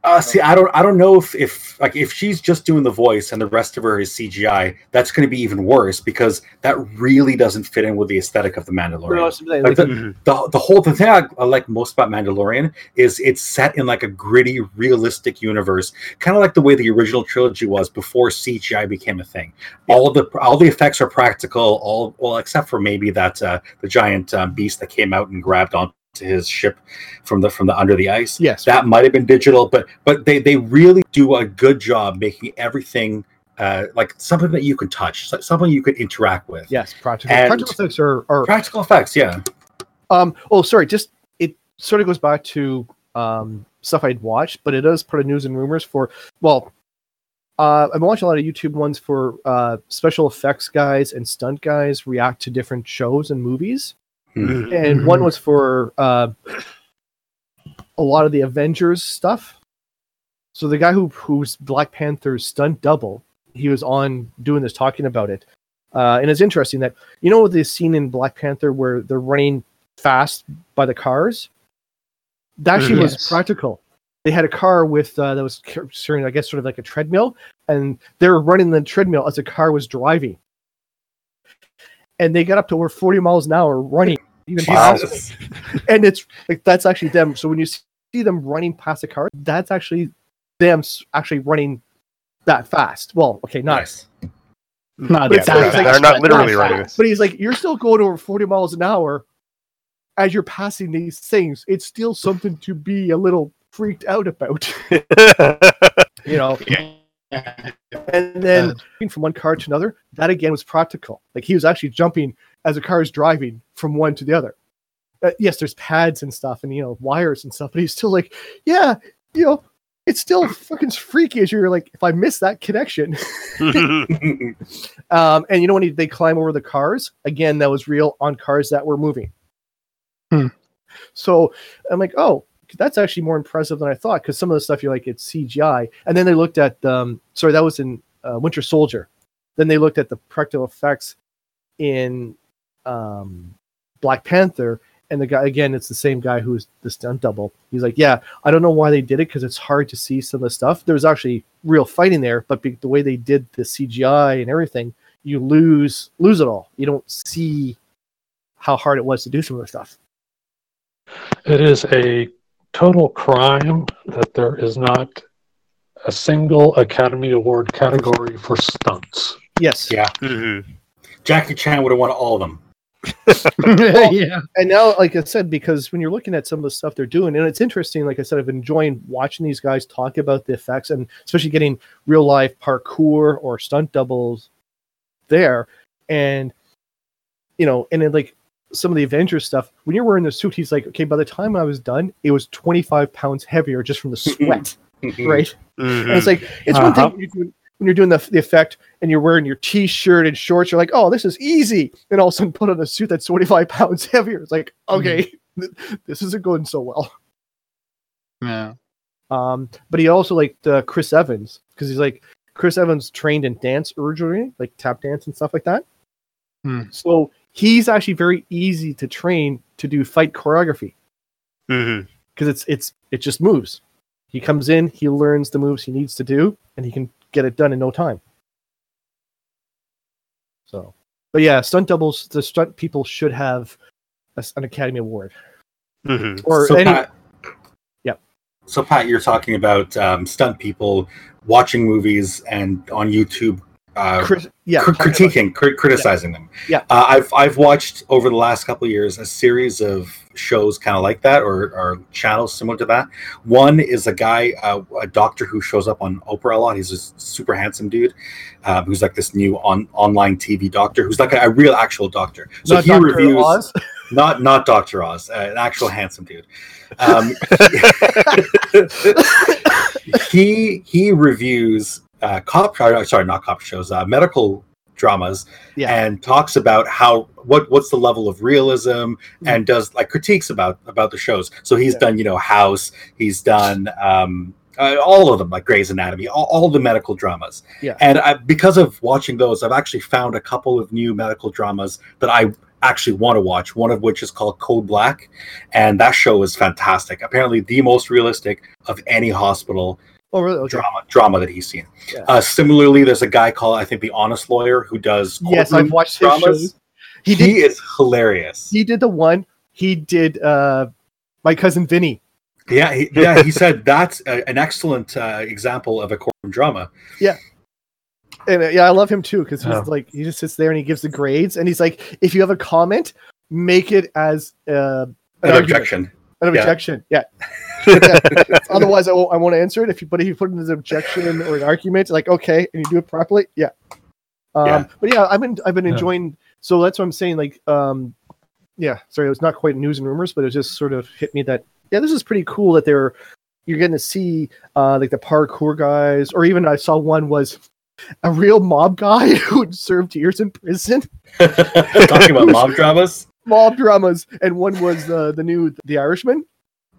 Speaker 1: Uh, see, I don't, I don't know if, if like if she's just doing the voice and the rest of her is CGI, that's going to be even worse because that really doesn't fit in with the aesthetic of the Mandalorian.
Speaker 2: Like,
Speaker 1: Like the,
Speaker 3: Mhm.
Speaker 1: the, the whole the thing I, I like most about Mandalorian is it's set in like a gritty, realistic universe, kind of like the way the original trilogy was before CGI became a thing. All the all the effects are practical, all well except for maybe that uh, the giant um, beast that came out and grabbed onto his ship from the from the under the ice.
Speaker 2: yes.
Speaker 1: That might have been digital, but but they they really do a good job making everything. Uh, like something that you can touch, something you could interact with.
Speaker 2: yes. Practical.
Speaker 1: and-
Speaker 2: practical effects are, are
Speaker 1: Practical effects, yeah.
Speaker 2: Um. Oh, sorry. Just it sort of goes back to um stuff I'd watched, but it does put a news and rumors for. Well, uh, I'm watching a lot of YouTube ones for uh special effects guys and stunt guys react to different shows and movies.
Speaker 1: Hmm.
Speaker 2: and one was for uh, a lot of the Avengers stuff. So the guy who who's Black Panther's stunt double, he was on doing this, talking about it, uh, and it's interesting that you know the scene in Black Panther where they're running fast by the cars. That actually was practical. They had a car with uh, that was carrying, I guess, sort of like a treadmill, and they were running the treadmill as the car was driving. And they got up to over 40 miles an hour running, even faster and it's like that's actually them. So when you see them running past the car, that's actually them actually running that fast. Well, okay, not.
Speaker 1: Nice.
Speaker 6: Not
Speaker 2: But
Speaker 6: that
Speaker 2: it's like-
Speaker 3: they're not literally
Speaker 6: not
Speaker 3: running.
Speaker 6: fast.
Speaker 2: But he's like, you're still going over 40 miles an hour as you're passing these things. It's still something to be a little freaked out about, you know. And then jumping from one car to another, that again was practical. Like he was actually jumping as the car is driving from one to the other. Uh, yes, there's pads and stuff and you know wires and stuff, but he's still like, yeah, you know, it's still fucking freaky as you're like, if I miss that connection. Um, and you know when he, they climb over the cars again, that was real on cars that were moving.
Speaker 6: Hmm.
Speaker 2: So I'm like, oh, that's actually more impressive than I thought because some of the stuff you're like it's CGI. And then they looked at um, sorry, that was in uh, Winter Soldier. Then they looked at the practical effects in um, Black Panther, and the guy again, it's the same guy who's the stunt double. He's like, yeah, I don't know why they did it because it's hard to see some of the stuff. There's actually real fighting there, but be- the way they did the CGI and everything, you lose lose it all. You don't see how hard it was to do some of the stuff.
Speaker 5: It is a total crime that there is not a single Academy Award category for stunts.
Speaker 2: Yes.
Speaker 1: Yeah.
Speaker 3: Mhm.
Speaker 1: Jackie Chan would have won all of them.
Speaker 6: yeah.
Speaker 2: and now like i said because when you're looking at some of the stuff they're doing and it's interesting like i said i've been enjoying watching these guys talk about the effects and especially getting real life parkour or stunt doubles there and you know and then like some of the avengers stuff when you're wearing the suit he's like okay by the time i was done it was 25 pounds heavier just from the sweat right
Speaker 3: Mhm.
Speaker 2: and it's like it's one
Speaker 5: Uh-huh.
Speaker 2: thing when you're doing, when you're doing the, the effect and you're wearing your t-shirt and shorts. You're like, oh, this is easy. And all of a sudden, put on a suit that's 25 pounds heavier. It's like, okay, th- this isn't going so well.
Speaker 6: Yeah.
Speaker 2: Um, but he also liked uh, Chris Evans because he's like Chris Evans trained in dance originally, like tap dance and stuff like that.
Speaker 6: Hmm.
Speaker 2: So he's actually very easy to train to do fight choreography
Speaker 3: Mhm.
Speaker 2: because it's it's it just moves. He comes in, he learns the moves he needs to do, and he can get it done in no time. So, but yeah, stunt doubles, the stunt people should have a s an Academy Award
Speaker 3: Mhm.
Speaker 2: or
Speaker 1: so
Speaker 2: any.
Speaker 1: Pat,
Speaker 2: Yep.
Speaker 1: So Pat, you're talking about um, stunt people watching movies and on YouTube, uh,
Speaker 2: crit- yeah,
Speaker 1: cr- critiquing, cri- criticizing them.
Speaker 2: Yeah.
Speaker 1: uh, I've I've watched over the last couple of years a series of shows kind of like that, or or channels similar to that. One is a guy, uh, a doctor who shows up on Oprah a lot. He's a super handsome dude, um, who's like this new on online TV doctor, who's like a, a real actual doctor. So
Speaker 2: Not
Speaker 1: he
Speaker 2: Dr.
Speaker 1: reviews
Speaker 2: Oz.
Speaker 1: not not Doctor Oz, uh, an actual handsome dude. Um, he he reviews uh, cop uh, sorry not cop shows uh, medical dramas
Speaker 2: Yeah.
Speaker 1: and talks about how what what's the level of realism and does like critiques about about the shows so he's
Speaker 2: Yeah.
Speaker 1: done you know house he's done um uh, all of them like Grey's Anatomy all, all the medical dramas
Speaker 2: Yeah.
Speaker 1: and I, because of watching those I've actually found a couple of new medical dramas that I actually want to watch one of which is called Code Black and that show is fantastic apparently the most realistic of any hospital
Speaker 2: Oh, really? Okay.
Speaker 1: drama drama that he's seen.
Speaker 2: Yeah.
Speaker 1: Uh, similarly, there's a guy called I think the Honest Lawyer who does
Speaker 2: Yes, I've watched his
Speaker 1: dramas.
Speaker 2: shows. He
Speaker 1: He,
Speaker 2: did.
Speaker 1: is hilarious.
Speaker 2: He did the one. He did. uh My cousin Vinny.
Speaker 1: yeah, he, yeah. He said that's a, an excellent uh, example of a courtroom drama. Yeah.
Speaker 2: And uh, yeah, I love him too because he's
Speaker 5: Yeah.
Speaker 2: like he just sits there and he gives the grades and he's like, if you have a comment, make it as uh, an,
Speaker 1: An objection.
Speaker 2: an
Speaker 1: Yeah.
Speaker 2: objection. Yeah. Otherwise, I won't, I won't answer it. If you but if you put it as an objection or an argument, like okay, and you do it properly, yeah. Um,
Speaker 1: Yeah.
Speaker 2: But yeah, I've been I've been
Speaker 5: Yeah.
Speaker 2: enjoying. So that's what I'm saying. Like, um, yeah. Sorry, it was not quite news and rumors, but it just sort of hit me that yeah, this is pretty cool that they're you're getting to see uh, like the parkour guys, or even I saw one was a real mob guy who served years in prison.
Speaker 1: Talking about mob dramas.
Speaker 2: Mob dramas, and one was uh, the new The Irishman,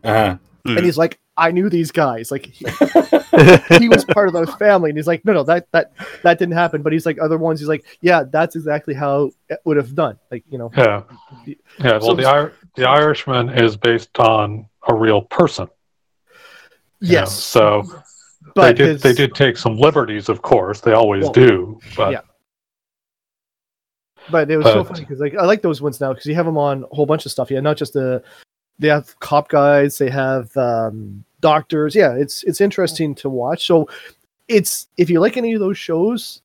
Speaker 1: Uh-huh.
Speaker 3: Hmm.
Speaker 2: and he's like, I knew these guys, like he, he was part of the family, and he's like, no, no, that that that didn't happen. But he's like other ones, he's like, yeah, that's exactly how it would have done, like you know,
Speaker 5: Yeah, yeah. Well,
Speaker 2: So-
Speaker 5: the Ir- the Irishman is based on a real person. you know,
Speaker 2: yes,
Speaker 5: so
Speaker 2: but
Speaker 5: they did
Speaker 2: his-
Speaker 5: they did take some liberties, of course. They always
Speaker 2: Well,
Speaker 5: do. But
Speaker 2: yeah. But it was so funny because like I like those ones now because you have them on a whole bunch of stuff. Yeah, not just the they have cop guys, they have um, doctors. Yeah, it's it's interesting to watch. So it's if you like any of those shows,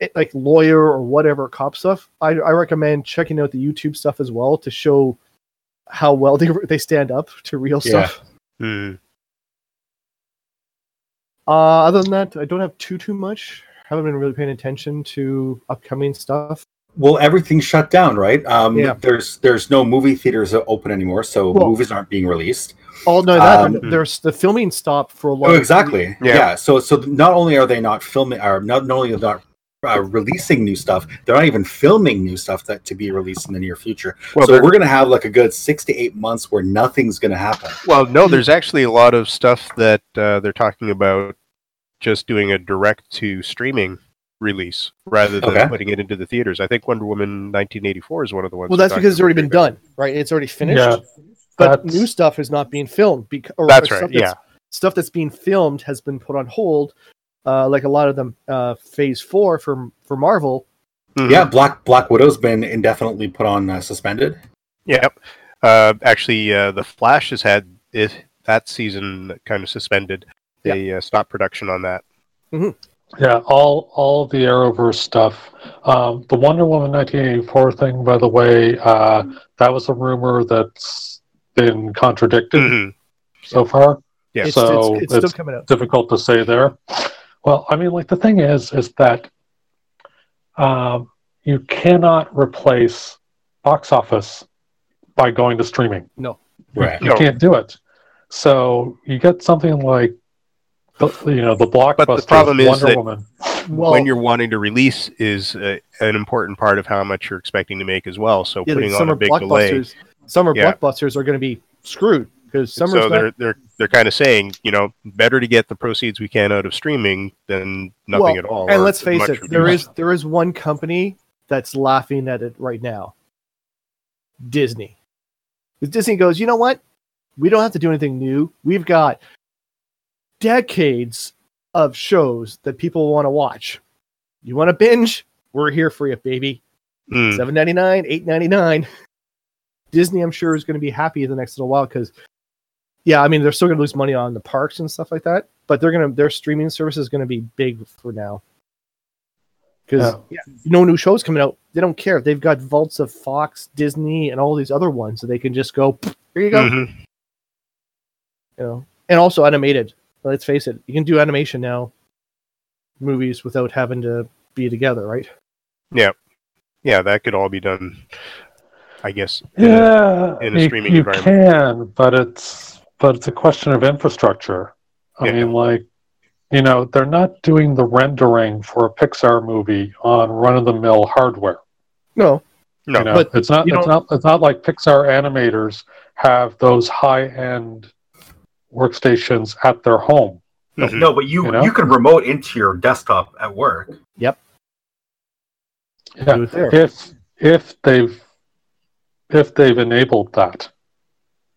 Speaker 2: it, like lawyer or whatever cop stuff, I, I recommend checking out the YouTube stuff as well to show how well they they stand up to real
Speaker 1: Yeah.
Speaker 2: stuff.
Speaker 3: Hmm.
Speaker 2: Uh, other than that, I don't have too too much. Haven't been really paying attention to upcoming stuff.
Speaker 1: Well, everything's shut down, right? Um,
Speaker 2: Yeah.
Speaker 1: There's there's no movie theaters open anymore, so
Speaker 2: Well-
Speaker 1: movies aren't being released.
Speaker 2: Oh no, that
Speaker 1: Um,
Speaker 2: there's the filming stopped for a long
Speaker 1: Oh, exactly.
Speaker 3: Yeah.
Speaker 1: Yeah. So so not only are they not filming, or not, not only are they not uh, releasing new stuff, they're not even filming new stuff that to be released in the near future.
Speaker 3: Well,
Speaker 1: so we're gonna have like a good six to eight months where nothing's gonna happen.
Speaker 3: well, no, there's actually a lot of stuff that uh, they're talking about just doing a direct to streaming release rather than
Speaker 1: Okay.
Speaker 3: putting it into the theaters. I think Wonder Woman 1984 is one of the ones.
Speaker 2: Well, that's because it's already been
Speaker 3: about.
Speaker 2: done, right? It's already finished.
Speaker 5: yeah,
Speaker 2: but new stuff is not being filmed because
Speaker 3: That's right, yeah.
Speaker 2: stuff that's being filmed has been put on hold. Uh, like a lot of them, uh, Phase Four for for Marvel.
Speaker 3: Mhm.
Speaker 1: Yeah, Black Black Widow's been indefinitely put on uh, suspended.
Speaker 3: Yep. Uh, actually, uh, the Flash has had it, that season kind of suspended. They uh, stopped production on that.
Speaker 5: Yeah, all all the Arrowverse stuff. Um, the Wonder Woman 1984 thing, by the way, uh, that was a rumor that's been contradicted
Speaker 3: Mhm.
Speaker 5: so far.
Speaker 3: Yeah.
Speaker 2: it's,
Speaker 5: so
Speaker 2: it's, it's still coming out.
Speaker 5: difficult to say there. Well, I mean, like the thing is, is that um, you cannot replace box office by going to streaming.
Speaker 1: No, right.
Speaker 5: You
Speaker 3: No.
Speaker 5: can't do it. So you get something like, the, you know, the blockbuster But the
Speaker 3: problem is
Speaker 5: Wonder
Speaker 3: that-
Speaker 5: Woman.
Speaker 2: Well,
Speaker 3: when you're wanting to release is uh, an important part of how much you're expecting to make as well. So
Speaker 2: yeah,
Speaker 3: putting on
Speaker 2: summer
Speaker 3: a big delay.
Speaker 2: blockbusters, summer
Speaker 3: Yeah.
Speaker 2: blockbusters are going to be screwed because summer's
Speaker 3: So
Speaker 2: not-
Speaker 3: they're they're they're kind of saying, you know, better to get the proceeds we can out of streaming than nothing
Speaker 2: Well,
Speaker 3: at all.
Speaker 2: and let's face it,
Speaker 3: reduced.
Speaker 2: there is there is one company that's laughing at it right now. Disney. 'Cause Disney goes, you know what? We don't have to do anything new. We've got decades of shows that people want to watch. You want to binge? We're here for you, baby.
Speaker 3: Mm.
Speaker 2: Seven ninety nine, eight ninety nine. Disney, I'm sure, is going to be happy the next little while because, yeah, I mean, they're still going to lose money on the parks and stuff like that, but they're going to their streaming service is going to be big for now. Because
Speaker 5: Yeah.
Speaker 2: no new shows coming out, they don't care. They've got vaults of Fox, Disney, and all these other ones, so they can just go. Here you go.
Speaker 3: Mhm.
Speaker 2: You know, and also animated. Let's face it, you can do animation now, movies without having to be together, right?
Speaker 3: Yeah, yeah, that could all be done. I guess. in a-
Speaker 5: Yeah,
Speaker 3: in a
Speaker 5: you,
Speaker 3: streaming
Speaker 5: you
Speaker 3: environment.
Speaker 5: can, but it's but it's a question of infrastructure. I
Speaker 3: Yeah.
Speaker 5: mean, like, you know, they're not doing the rendering for a Pixar movie on run-of-the-mill hardware.
Speaker 2: No,
Speaker 3: No,
Speaker 5: you know,
Speaker 2: but
Speaker 5: it's not
Speaker 2: you
Speaker 5: it's not it's not like Pixar animators have those high-end workstations at their home.
Speaker 3: Mhm.
Speaker 1: No, but you
Speaker 5: You know?
Speaker 1: you can remote into your desktop at work. Yep.
Speaker 5: Yeah,
Speaker 2: do it there.
Speaker 5: if if they've if they've enabled that,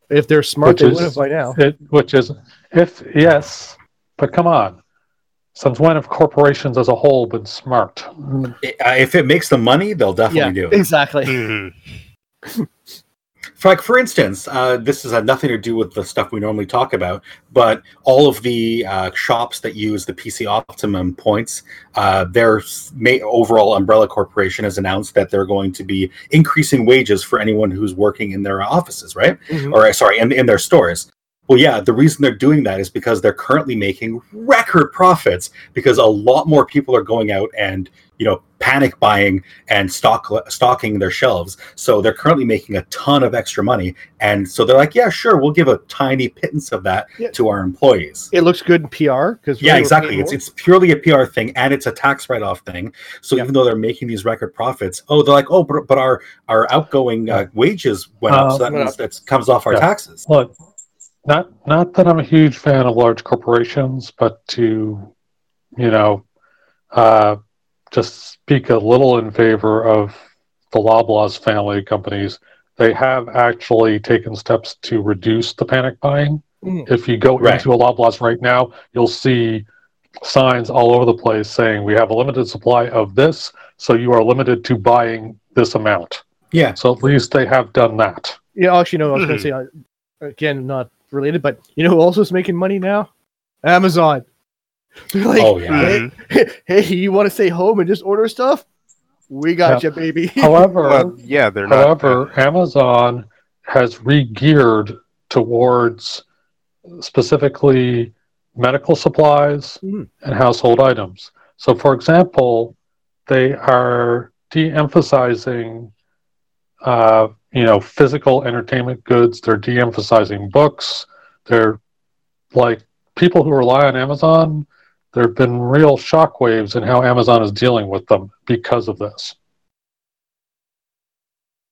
Speaker 2: If they're smart,
Speaker 5: Which
Speaker 2: they
Speaker 5: is-
Speaker 2: would have by now.
Speaker 5: it, which is if yes, but come on, since when have corporations as a whole been smart?
Speaker 1: Uh, if it makes them money, they'll
Speaker 2: Yeah,
Speaker 1: definitely do it.
Speaker 2: exactly.
Speaker 3: Mhm.
Speaker 1: Like for instance, uh, this has had nothing to do with the stuff we normally talk about, but all of the uh, shops that use the PC Optimum points, uh, their overall umbrella corporation has announced that they're going to be increasing wages for anyone who's working in their offices, right?
Speaker 2: Mhm.
Speaker 1: Or uh, sorry, in, in their stores. Well, yeah, the reason they're doing that is because they're currently making record profits because a lot more people are going out and you know panic buying and stock stocking their shelves. So they're currently making a ton of extra money, and so they're like, yeah, sure, we'll give a tiny pittance of that
Speaker 2: Yeah.
Speaker 1: to our employees.
Speaker 2: It looks good in PR because
Speaker 1: Yeah, exactly. It's it's purely a PR thing, and it's a tax write off thing. So even though they're making these record profits, oh, they're like, oh, but, but our our outgoing uh, wages went up,
Speaker 5: Uh,
Speaker 1: so that means that comes off our
Speaker 5: Yeah.
Speaker 1: taxes.
Speaker 5: Look, not not that I'm a huge fan of large corporations, but to, you know, uh, just speak a little in favor of the Loblaws family companies. They have actually taken steps to reduce the panic buying.
Speaker 2: Mm.
Speaker 5: If you go
Speaker 1: Right.
Speaker 5: into a Loblaws right now, you'll see signs all over the place saying we have a limited supply of this, so you are limited to buying this amount.
Speaker 1: Yeah,
Speaker 5: So at least they have done that.
Speaker 2: Yeah, actually, no. I was going to say uh, again, not related, but you know who also is making money now? Amazon. They're like,
Speaker 1: oh yeah.
Speaker 2: hey, hey, you want to stay home and just order stuff? We got you, baby.
Speaker 5: However,
Speaker 3: Well, yeah, they're not.
Speaker 5: However, Amazon has re-geared towards specifically medical supplies
Speaker 2: Mhm.
Speaker 5: and household items. So, for example, they are de-emphasizing, uh, you know, physical entertainment goods. They're de-emphasizing books. They're like people who rely on Amazon. There have been real shockwaves in how Amazon is dealing with them because of this.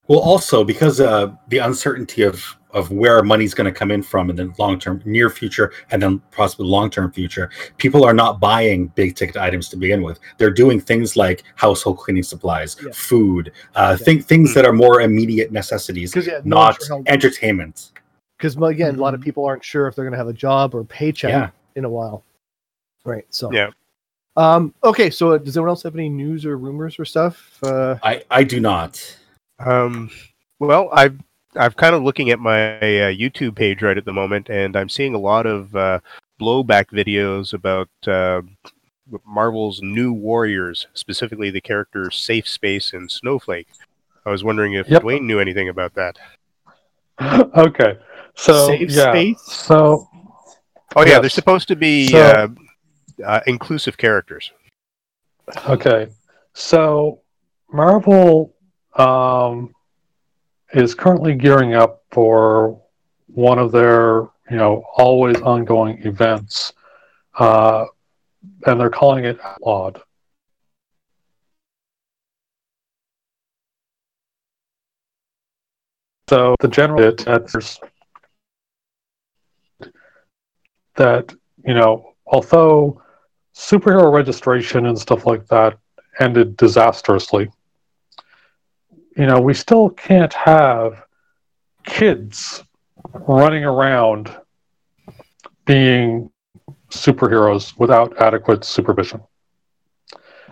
Speaker 1: Well, also because uh, the uncertainty of of where money's going to come in from in the long term, near future, and then possibly long term future, people are not buying big ticket items to begin with. They're doing things like household cleaning supplies,
Speaker 2: Yeah.
Speaker 1: food, uh,
Speaker 2: Yeah.
Speaker 1: think things that are more immediate necessities,
Speaker 2: yeah,
Speaker 1: not
Speaker 2: sure
Speaker 1: entertainment.
Speaker 2: because again, a lot of people aren't sure if they're going to have a job or paycheck
Speaker 1: Yeah.
Speaker 2: in a while. Right. So
Speaker 3: Yeah.
Speaker 2: Um. Okay. So uh, does anyone else have any news or rumors or stuff? Uh,
Speaker 1: I I do not.
Speaker 3: Um, well, I've I'm kind of looking at my uh, YouTube page right at the moment, and I'm seeing a lot of uh, blowback videos about uh, Marvel's New Warriors, specifically the characters Safe Space and Snowflake. I was wondering if
Speaker 5: Yep.
Speaker 3: Dwayne knew anything about that.
Speaker 5: okay. So
Speaker 2: Safe
Speaker 5: yeah.
Speaker 2: space?
Speaker 5: So
Speaker 3: Oh yeah,
Speaker 5: Yes.
Speaker 3: they're supposed to be
Speaker 5: So-
Speaker 3: uh, inclusive characters.
Speaker 5: okay. So Marvel um, is currently gearing up for one of their you know always ongoing events, uh, and they're calling it Outlawed. So the general that that you know although superhero registration and stuff like that ended disastrously you know we still can't have kids running around being superheroes without adequate supervision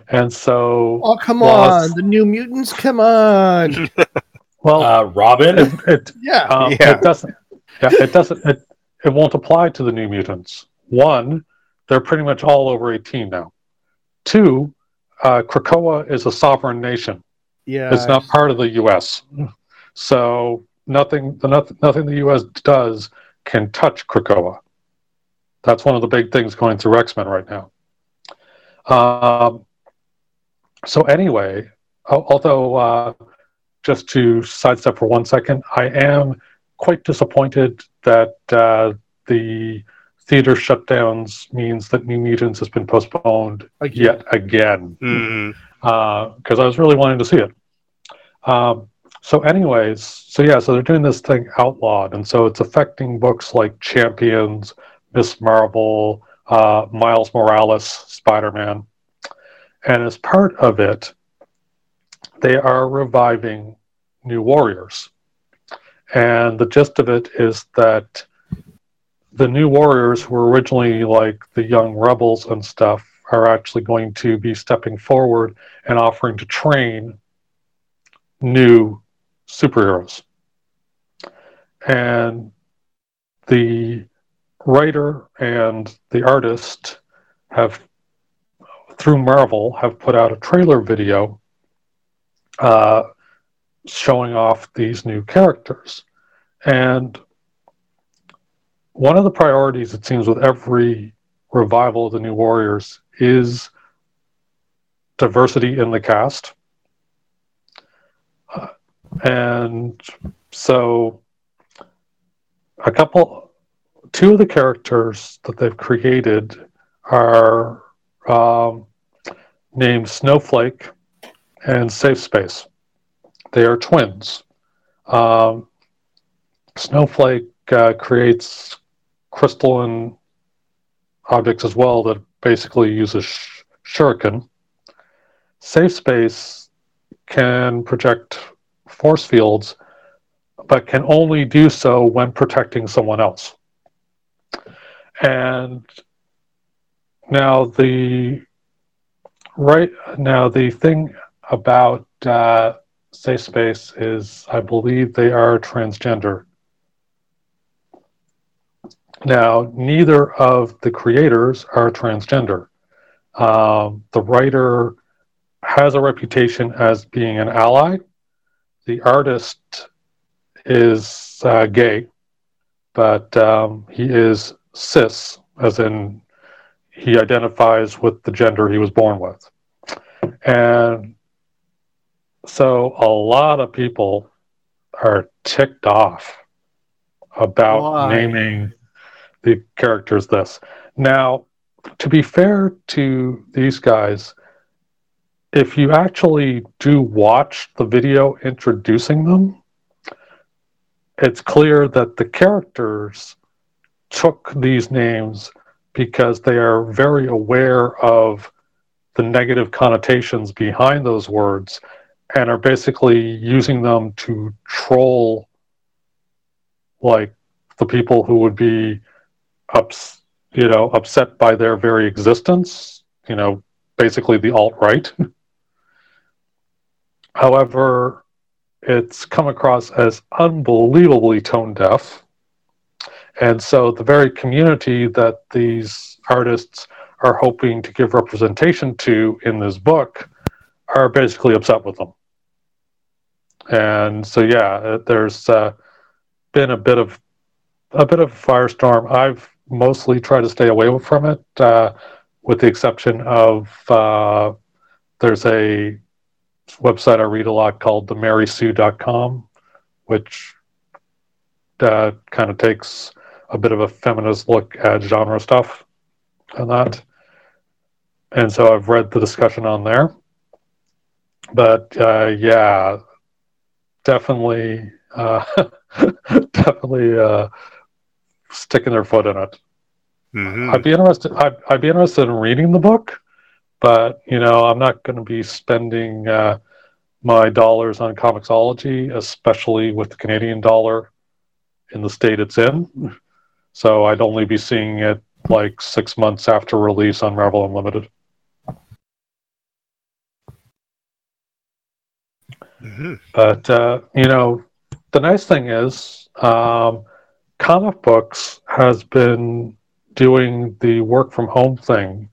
Speaker 5: and so
Speaker 2: oh come
Speaker 5: Well,
Speaker 2: on, the New Mutants! Come on.
Speaker 5: well
Speaker 1: Uh, Robin,
Speaker 5: it, it,
Speaker 2: yeah.
Speaker 5: Um,
Speaker 3: Yeah.
Speaker 5: It doesn't. Yeah, it doesn't. It, it won't apply to the New Mutants. One, they're pretty much all over eighteen now. Two, uh, Krakoa is a sovereign nation.
Speaker 2: Yeah.
Speaker 5: It's not part of the U.S. So nothing. The nothing, nothing the U.S. does can touch Krakoa. That's one of the big things going through X Men right now. Um, so anyway, although uh, just to sidestep for one second, I am quite disappointed that uh, the theater shutdowns means that New Mutants has been postponed
Speaker 2: Again.
Speaker 5: yet again
Speaker 3: Mm,
Speaker 5: because I was really wanting to see it. Um, so, anyways, so yeah, so they're doing this thing outlawed, and so it's affecting books like Champions, Miss Marvel, uh, Miles Morales, Spider Man, and as part of it, they are reviving New Warriors, and the gist of it is that the New Warriors, who were originally like the young rebels and stuff, are actually going to be stepping forward and offering to train new superheroes. And the writer and the artist have, through Marvel, have put out a trailer video uh, showing off these new characters. And one of the priorities, it seems, with every revival of the New Warriors is diversity in the cast. Uh, and so a couple, two of the characters that they've created are um, named Snowflake and Safe Space. They are twins. Um, Snowflake uh, creates crystalline objects as well that basically uses sh- shuriken. Safe Space can project force fields, but can only do so when protecting someone else. And now the right now the thing about uh, Safe Space is I believe they are transgender. Now, neither of the creators are transgender. Um, the writer has a reputation as being an ally. The artist is uh, gay, but um, he is cis, as in he identifies with the gender he was born with. And so a lot of people are ticked off about
Speaker 2: Why?
Speaker 5: naming the characters this. Now, to be fair to these guys, if you actually do watch the video introducing them, it's clear that the characters took these names because they are very aware of the negative connotations behind those words and are basically using them to troll like the people who would be ups, you know, upset by their very existence, you know, basically the alt right. However, it's come across as unbelievably tone deaf. And so the very community that these artists are hoping to give representation to in this book are basically upset with them. And so, yeah, there's uh, been a bit of a bit of firestorm. I've mostly try to stay away from it, uh, with the exception of uh, there's a website I read a lot called themarysue.com, which uh, kind of takes a bit of a feminist look at genre stuff and that. And so I've read the discussion on there. But uh, yeah, definitely, uh, definitely uh, sticking their foot in it.
Speaker 3: Mhm.
Speaker 5: I'd be interested. I'd, I'd be interested in reading the book, but you know, I'm not going to be spending uh, my dollars on Comixology, especially with the Canadian dollar in the state it's in. So I'd only be seeing it like six months after release on Marvel Unlimited.
Speaker 3: Mhm.
Speaker 5: But uh, you know, the nice thing is, um, comic books has been doing the work from home thing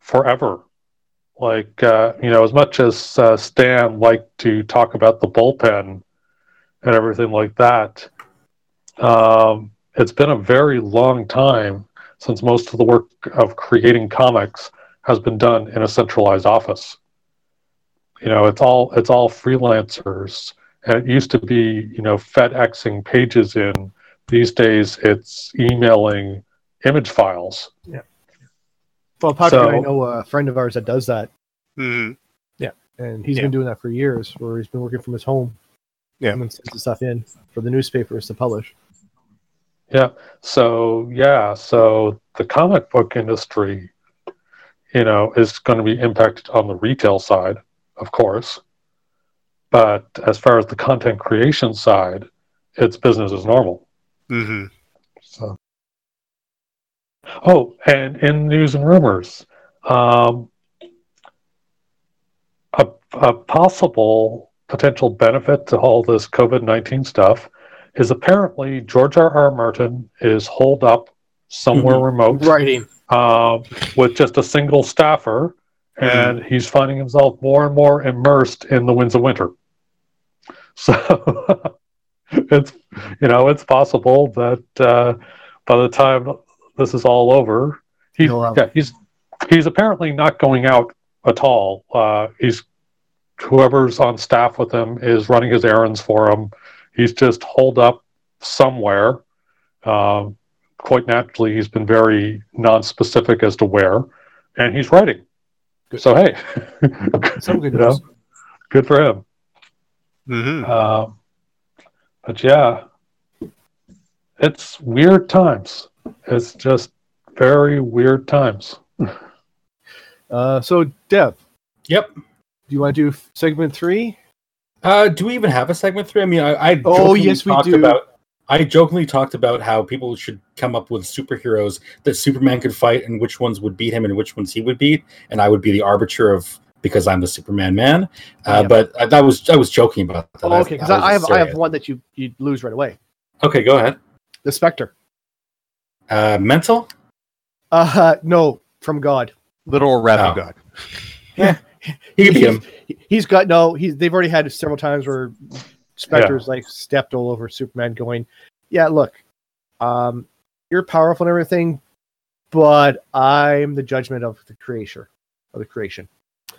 Speaker 5: forever. Like uh, you know, as much as uh, Stan liked to talk about the bullpen and everything like that, um, it's been a very long time since most of the work of creating comics has been done in a centralized office you know it's all it's all freelancers and it used to be you know fedexing pages in these days it's emailing image files Yeah.
Speaker 2: Well, Patrick
Speaker 5: So-
Speaker 2: I know a friend of ours that does that,
Speaker 3: Mhm.
Speaker 2: and he's
Speaker 3: Yeah.
Speaker 2: been doing that for years, where he's been working from his home.
Speaker 3: Yeah.
Speaker 2: and then sends the stuff in for the newspapers to publish.
Speaker 5: yeah so yeah so the comic book industry you know is going to be impacted on the retail side of course but as far as the content creation side it's business as normal
Speaker 3: Mhm.
Speaker 5: So, oh, and in news and rumors, um, a, a possible potential benefit to all this COVID nineteen stuff is apparently George R. R. Martin is holed up somewhere remote
Speaker 2: Writing.
Speaker 5: um, with just a single staffer, and he's finding himself more and more immersed in the winds of winter. So it's you know it's possible that uh, by the time this is all over, he, yeah, he's he's apparently not going out at all. Uh, he's whoever's on staff with him is running his errands for him. He's just holed up somewhere. Um, quite naturally, he's been very non-specific as to where, and he's writing. So hey,
Speaker 2: Some good
Speaker 5: you know,
Speaker 2: news.
Speaker 5: good for him.
Speaker 3: hmm
Speaker 5: Um, but yeah, it's weird times. It's just very weird times.
Speaker 2: Uh, so, Dev,
Speaker 1: Yep.
Speaker 2: do you want to do segment three?
Speaker 1: Uh, do we even have a segment three? I mean, I, I
Speaker 2: Oh, yes, we do.
Speaker 1: About, I jokingly talked about how people should come up with superheroes that Superman could fight, and which ones would beat him, and which ones he would beat, and I would be the arbiter of because I'm the Superman man. Uh,
Speaker 2: Yeah.
Speaker 1: But I, that was I was joking about that.
Speaker 2: Oh, okay, because
Speaker 1: That
Speaker 2: I, I have
Speaker 1: was
Speaker 2: I have one that you you lose right away.
Speaker 1: Okay, go ahead.
Speaker 2: The Spectre.
Speaker 1: Uh, mental.
Speaker 2: Uh, no, from God.
Speaker 3: Literal wrath of
Speaker 1: Oh.
Speaker 3: God.
Speaker 1: He could beat him.
Speaker 2: He- He's got no. He's they've already had several times where Spectre's like stepped all over Superman, going, "Yeah, look, um, you're powerful and everything, but I'm the judgment of the creator of the creation."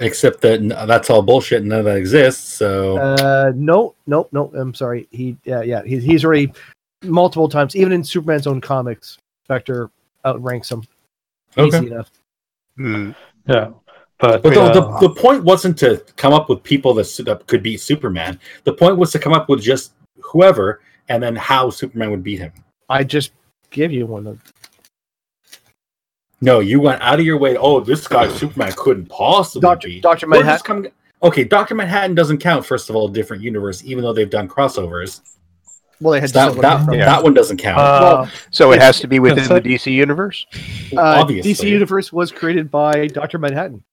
Speaker 1: Except that that's all bullshit, and none of that exists. So
Speaker 2: Uh, no, no, no. I'm sorry. He, yeah, yeah. He, he's already multiple times, even in Superman's own comics, Spectre outranks him.
Speaker 1: Okay.
Speaker 2: Easy enough.
Speaker 3: Mm.
Speaker 5: Yeah, but,
Speaker 1: But the,
Speaker 5: uh,
Speaker 1: the, the point wasn't to come up with people that, that could beat Superman. The point was to come up with just whoever, and then how Superman would beat him.
Speaker 2: I just give you one of
Speaker 1: No, you went out of your way. Oh, this guy Superman couldn't possibly
Speaker 2: Doctor
Speaker 1: beat.
Speaker 2: Doctor
Speaker 1: We're
Speaker 2: Manhattan.
Speaker 1: coming- okay, Doctor Manhattan doesn't count. First of all, different universe, even though they've done crossovers.
Speaker 2: Well, they had
Speaker 1: That that,
Speaker 3: Yeah.
Speaker 1: that one doesn't count.
Speaker 5: uh,
Speaker 3: So it has to be within the DC universe.
Speaker 2: uh,
Speaker 1: obviously.
Speaker 2: DC Universe was created by Doctor Manhattan.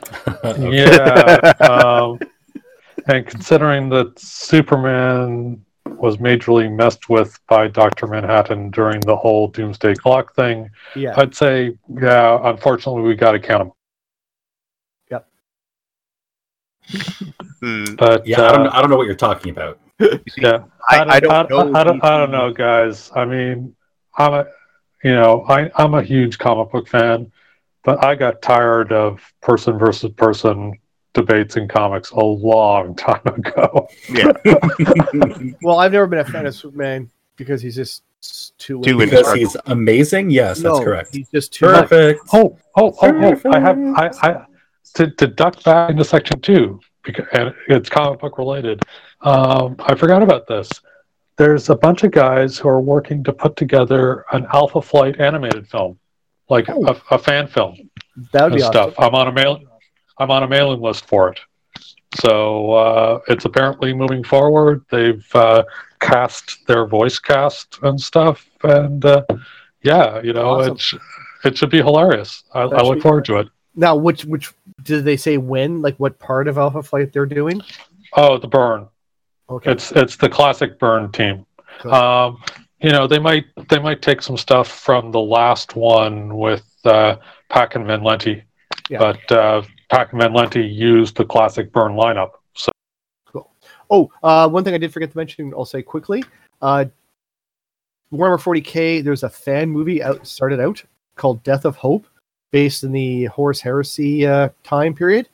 Speaker 5: Yeah, um, and considering that Superman was majorly messed with by Doctor Manhattan during the whole Doomsday Clock thing,
Speaker 2: Yeah,
Speaker 5: I'd say, yeah, unfortunately, we got to count him.
Speaker 3: Mm.
Speaker 5: But
Speaker 1: Yeah,
Speaker 5: uh,
Speaker 1: I don't. I don't know what you're talking about.
Speaker 5: Yeah,
Speaker 3: I, I don't know.
Speaker 5: I, don't, I don't know, guys. I mean, I'm a, you know, I, I'm a huge comic book fan, but I got tired of person versus person debates in comics a long time ago.
Speaker 3: Yeah.
Speaker 2: well, I've never been a fan of Superman because he's just too
Speaker 3: Too
Speaker 2: lazy.
Speaker 1: because he's amazing. Yes, that's correct.
Speaker 2: He's just too much.
Speaker 1: Perfect.
Speaker 5: Oh, oh, oh, oh! I have, I, I, to, to duck back into section two because and it's comic book related. Um, I forgot about this. There's a bunch of guys who are working to put together an Alpha Flight animated film, like a, a fan film
Speaker 2: That would
Speaker 5: and
Speaker 2: be awesome.
Speaker 5: stuff. I'm on a mail, I'm on a mailing list for it. So uh, it's apparently moving forward. They've uh, cast their voice cast and stuff, and uh, yeah, you know,
Speaker 2: Awesome.
Speaker 5: it sh- it should be hilarious. I, I look forward to it.
Speaker 2: Now, which which did they say when? Like what part of Alpha Flight they're doing?
Speaker 5: Oh, the Byrne.
Speaker 2: Okay,
Speaker 5: It's it's the classic Byrne team.
Speaker 2: Cool.
Speaker 5: Um, you know, they might they might take some stuff from the last one with uh, Pak and Van Lente,
Speaker 2: Yeah.
Speaker 5: but Pak and used the classic Byrne lineup. So
Speaker 2: Oh, uh, one thing I did forget to mention, I'll say quickly. Uh, Warhammer 40k, there's a fan movie out started out called Death of Hope, based in the Horus Heresy uh, time period.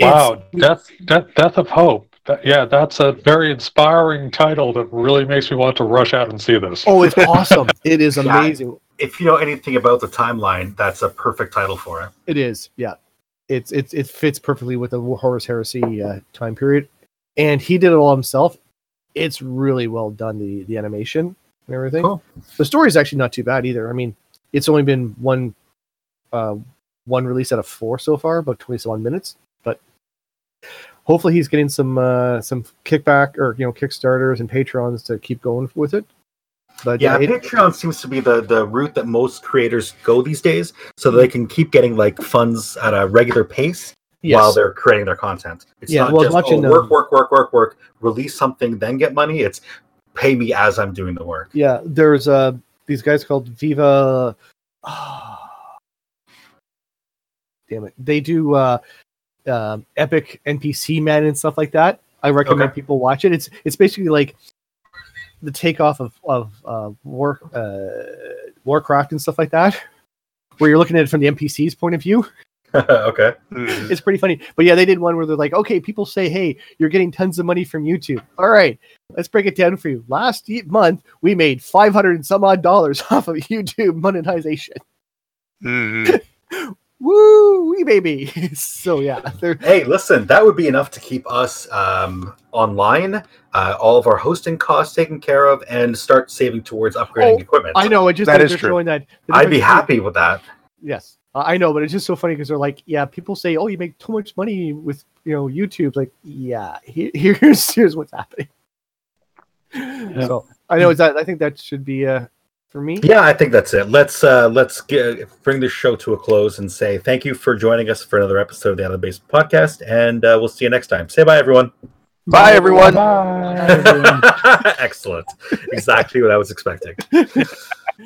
Speaker 5: wow, death, death death of hope. That- yeah, that's a very inspiring title that really makes me want to rush out and see this.
Speaker 2: Oh, it's awesome! it is
Speaker 1: Yeah.
Speaker 2: amazing.
Speaker 1: If you know anything about the timeline, that's a perfect title for it.
Speaker 2: It is, yeah. It's it's it fits perfectly with the Horus Heresy uh, time period, and he did it all himself. It's really well done the the animation and everything.
Speaker 1: Cool.
Speaker 2: The story is actually not too bad either. I mean, it's only been one uh, one release out of four so far, about twenty one minutes. But hopefully, he's getting some uh, some kickback or you know kickstarters and patrons to keep going with it. But
Speaker 1: Yeah,
Speaker 2: it-
Speaker 1: Patreon seems to be the the route that most creators go these days, so that they can keep getting like funds at a regular pace
Speaker 2: yes.
Speaker 1: while they're creating their content. It's
Speaker 2: Yeah,
Speaker 1: not
Speaker 2: well,
Speaker 1: just
Speaker 2: watching,
Speaker 1: oh, work, work, work, work, work, release something, then get money. It's pay me as I'm doing the work.
Speaker 2: Yeah, there's uh these guys called Viva. damn it, they do uh, uh, epic NPC man and stuff like that. I recommend
Speaker 1: Okay.
Speaker 2: people watch it. It's it's basically like the takeoff of of uh, war uh, Warcraft and stuff like that, where you're looking at it from the NPC's point of view.
Speaker 1: okay.
Speaker 3: Mm.
Speaker 2: it's pretty funny. But yeah, they did one where they're like, okay, people say, hey, you're getting tons of money from YouTube. All right, let's break it down for you. Last ye- month, we made 500 and some odd dollars off of YouTube monetization.
Speaker 3: Mm.
Speaker 2: Woo, wee baby. so yeah,
Speaker 1: Hey, listen, that would be enough to keep us um, online, uh, all of our hosting costs taken care of, and start saving towards upgrading
Speaker 2: Oh,
Speaker 1: equipment.
Speaker 2: I know. It just
Speaker 3: That
Speaker 2: like
Speaker 3: is
Speaker 2: they're
Speaker 3: true.
Speaker 2: showing that. the
Speaker 1: I'd be
Speaker 2: difference
Speaker 1: happy with that.
Speaker 2: Yes, I I know, but it's just so funny because they're like, yeah, people say, oh, you make too much money with you know YouTube. Like, yeah, here's here's what's happening. So I know is that I think that should be uh for me.
Speaker 1: Yeah, I think that's it. Let's uh, let's get, bring this show to a close and say thank you for joining us for another episode of the Out of the Basement podcast, and uh, we'll see you next time. Say bye, everyone.
Speaker 3: Bye, everyone.
Speaker 4: Bye.
Speaker 1: Excellent. Exactly what I was expecting.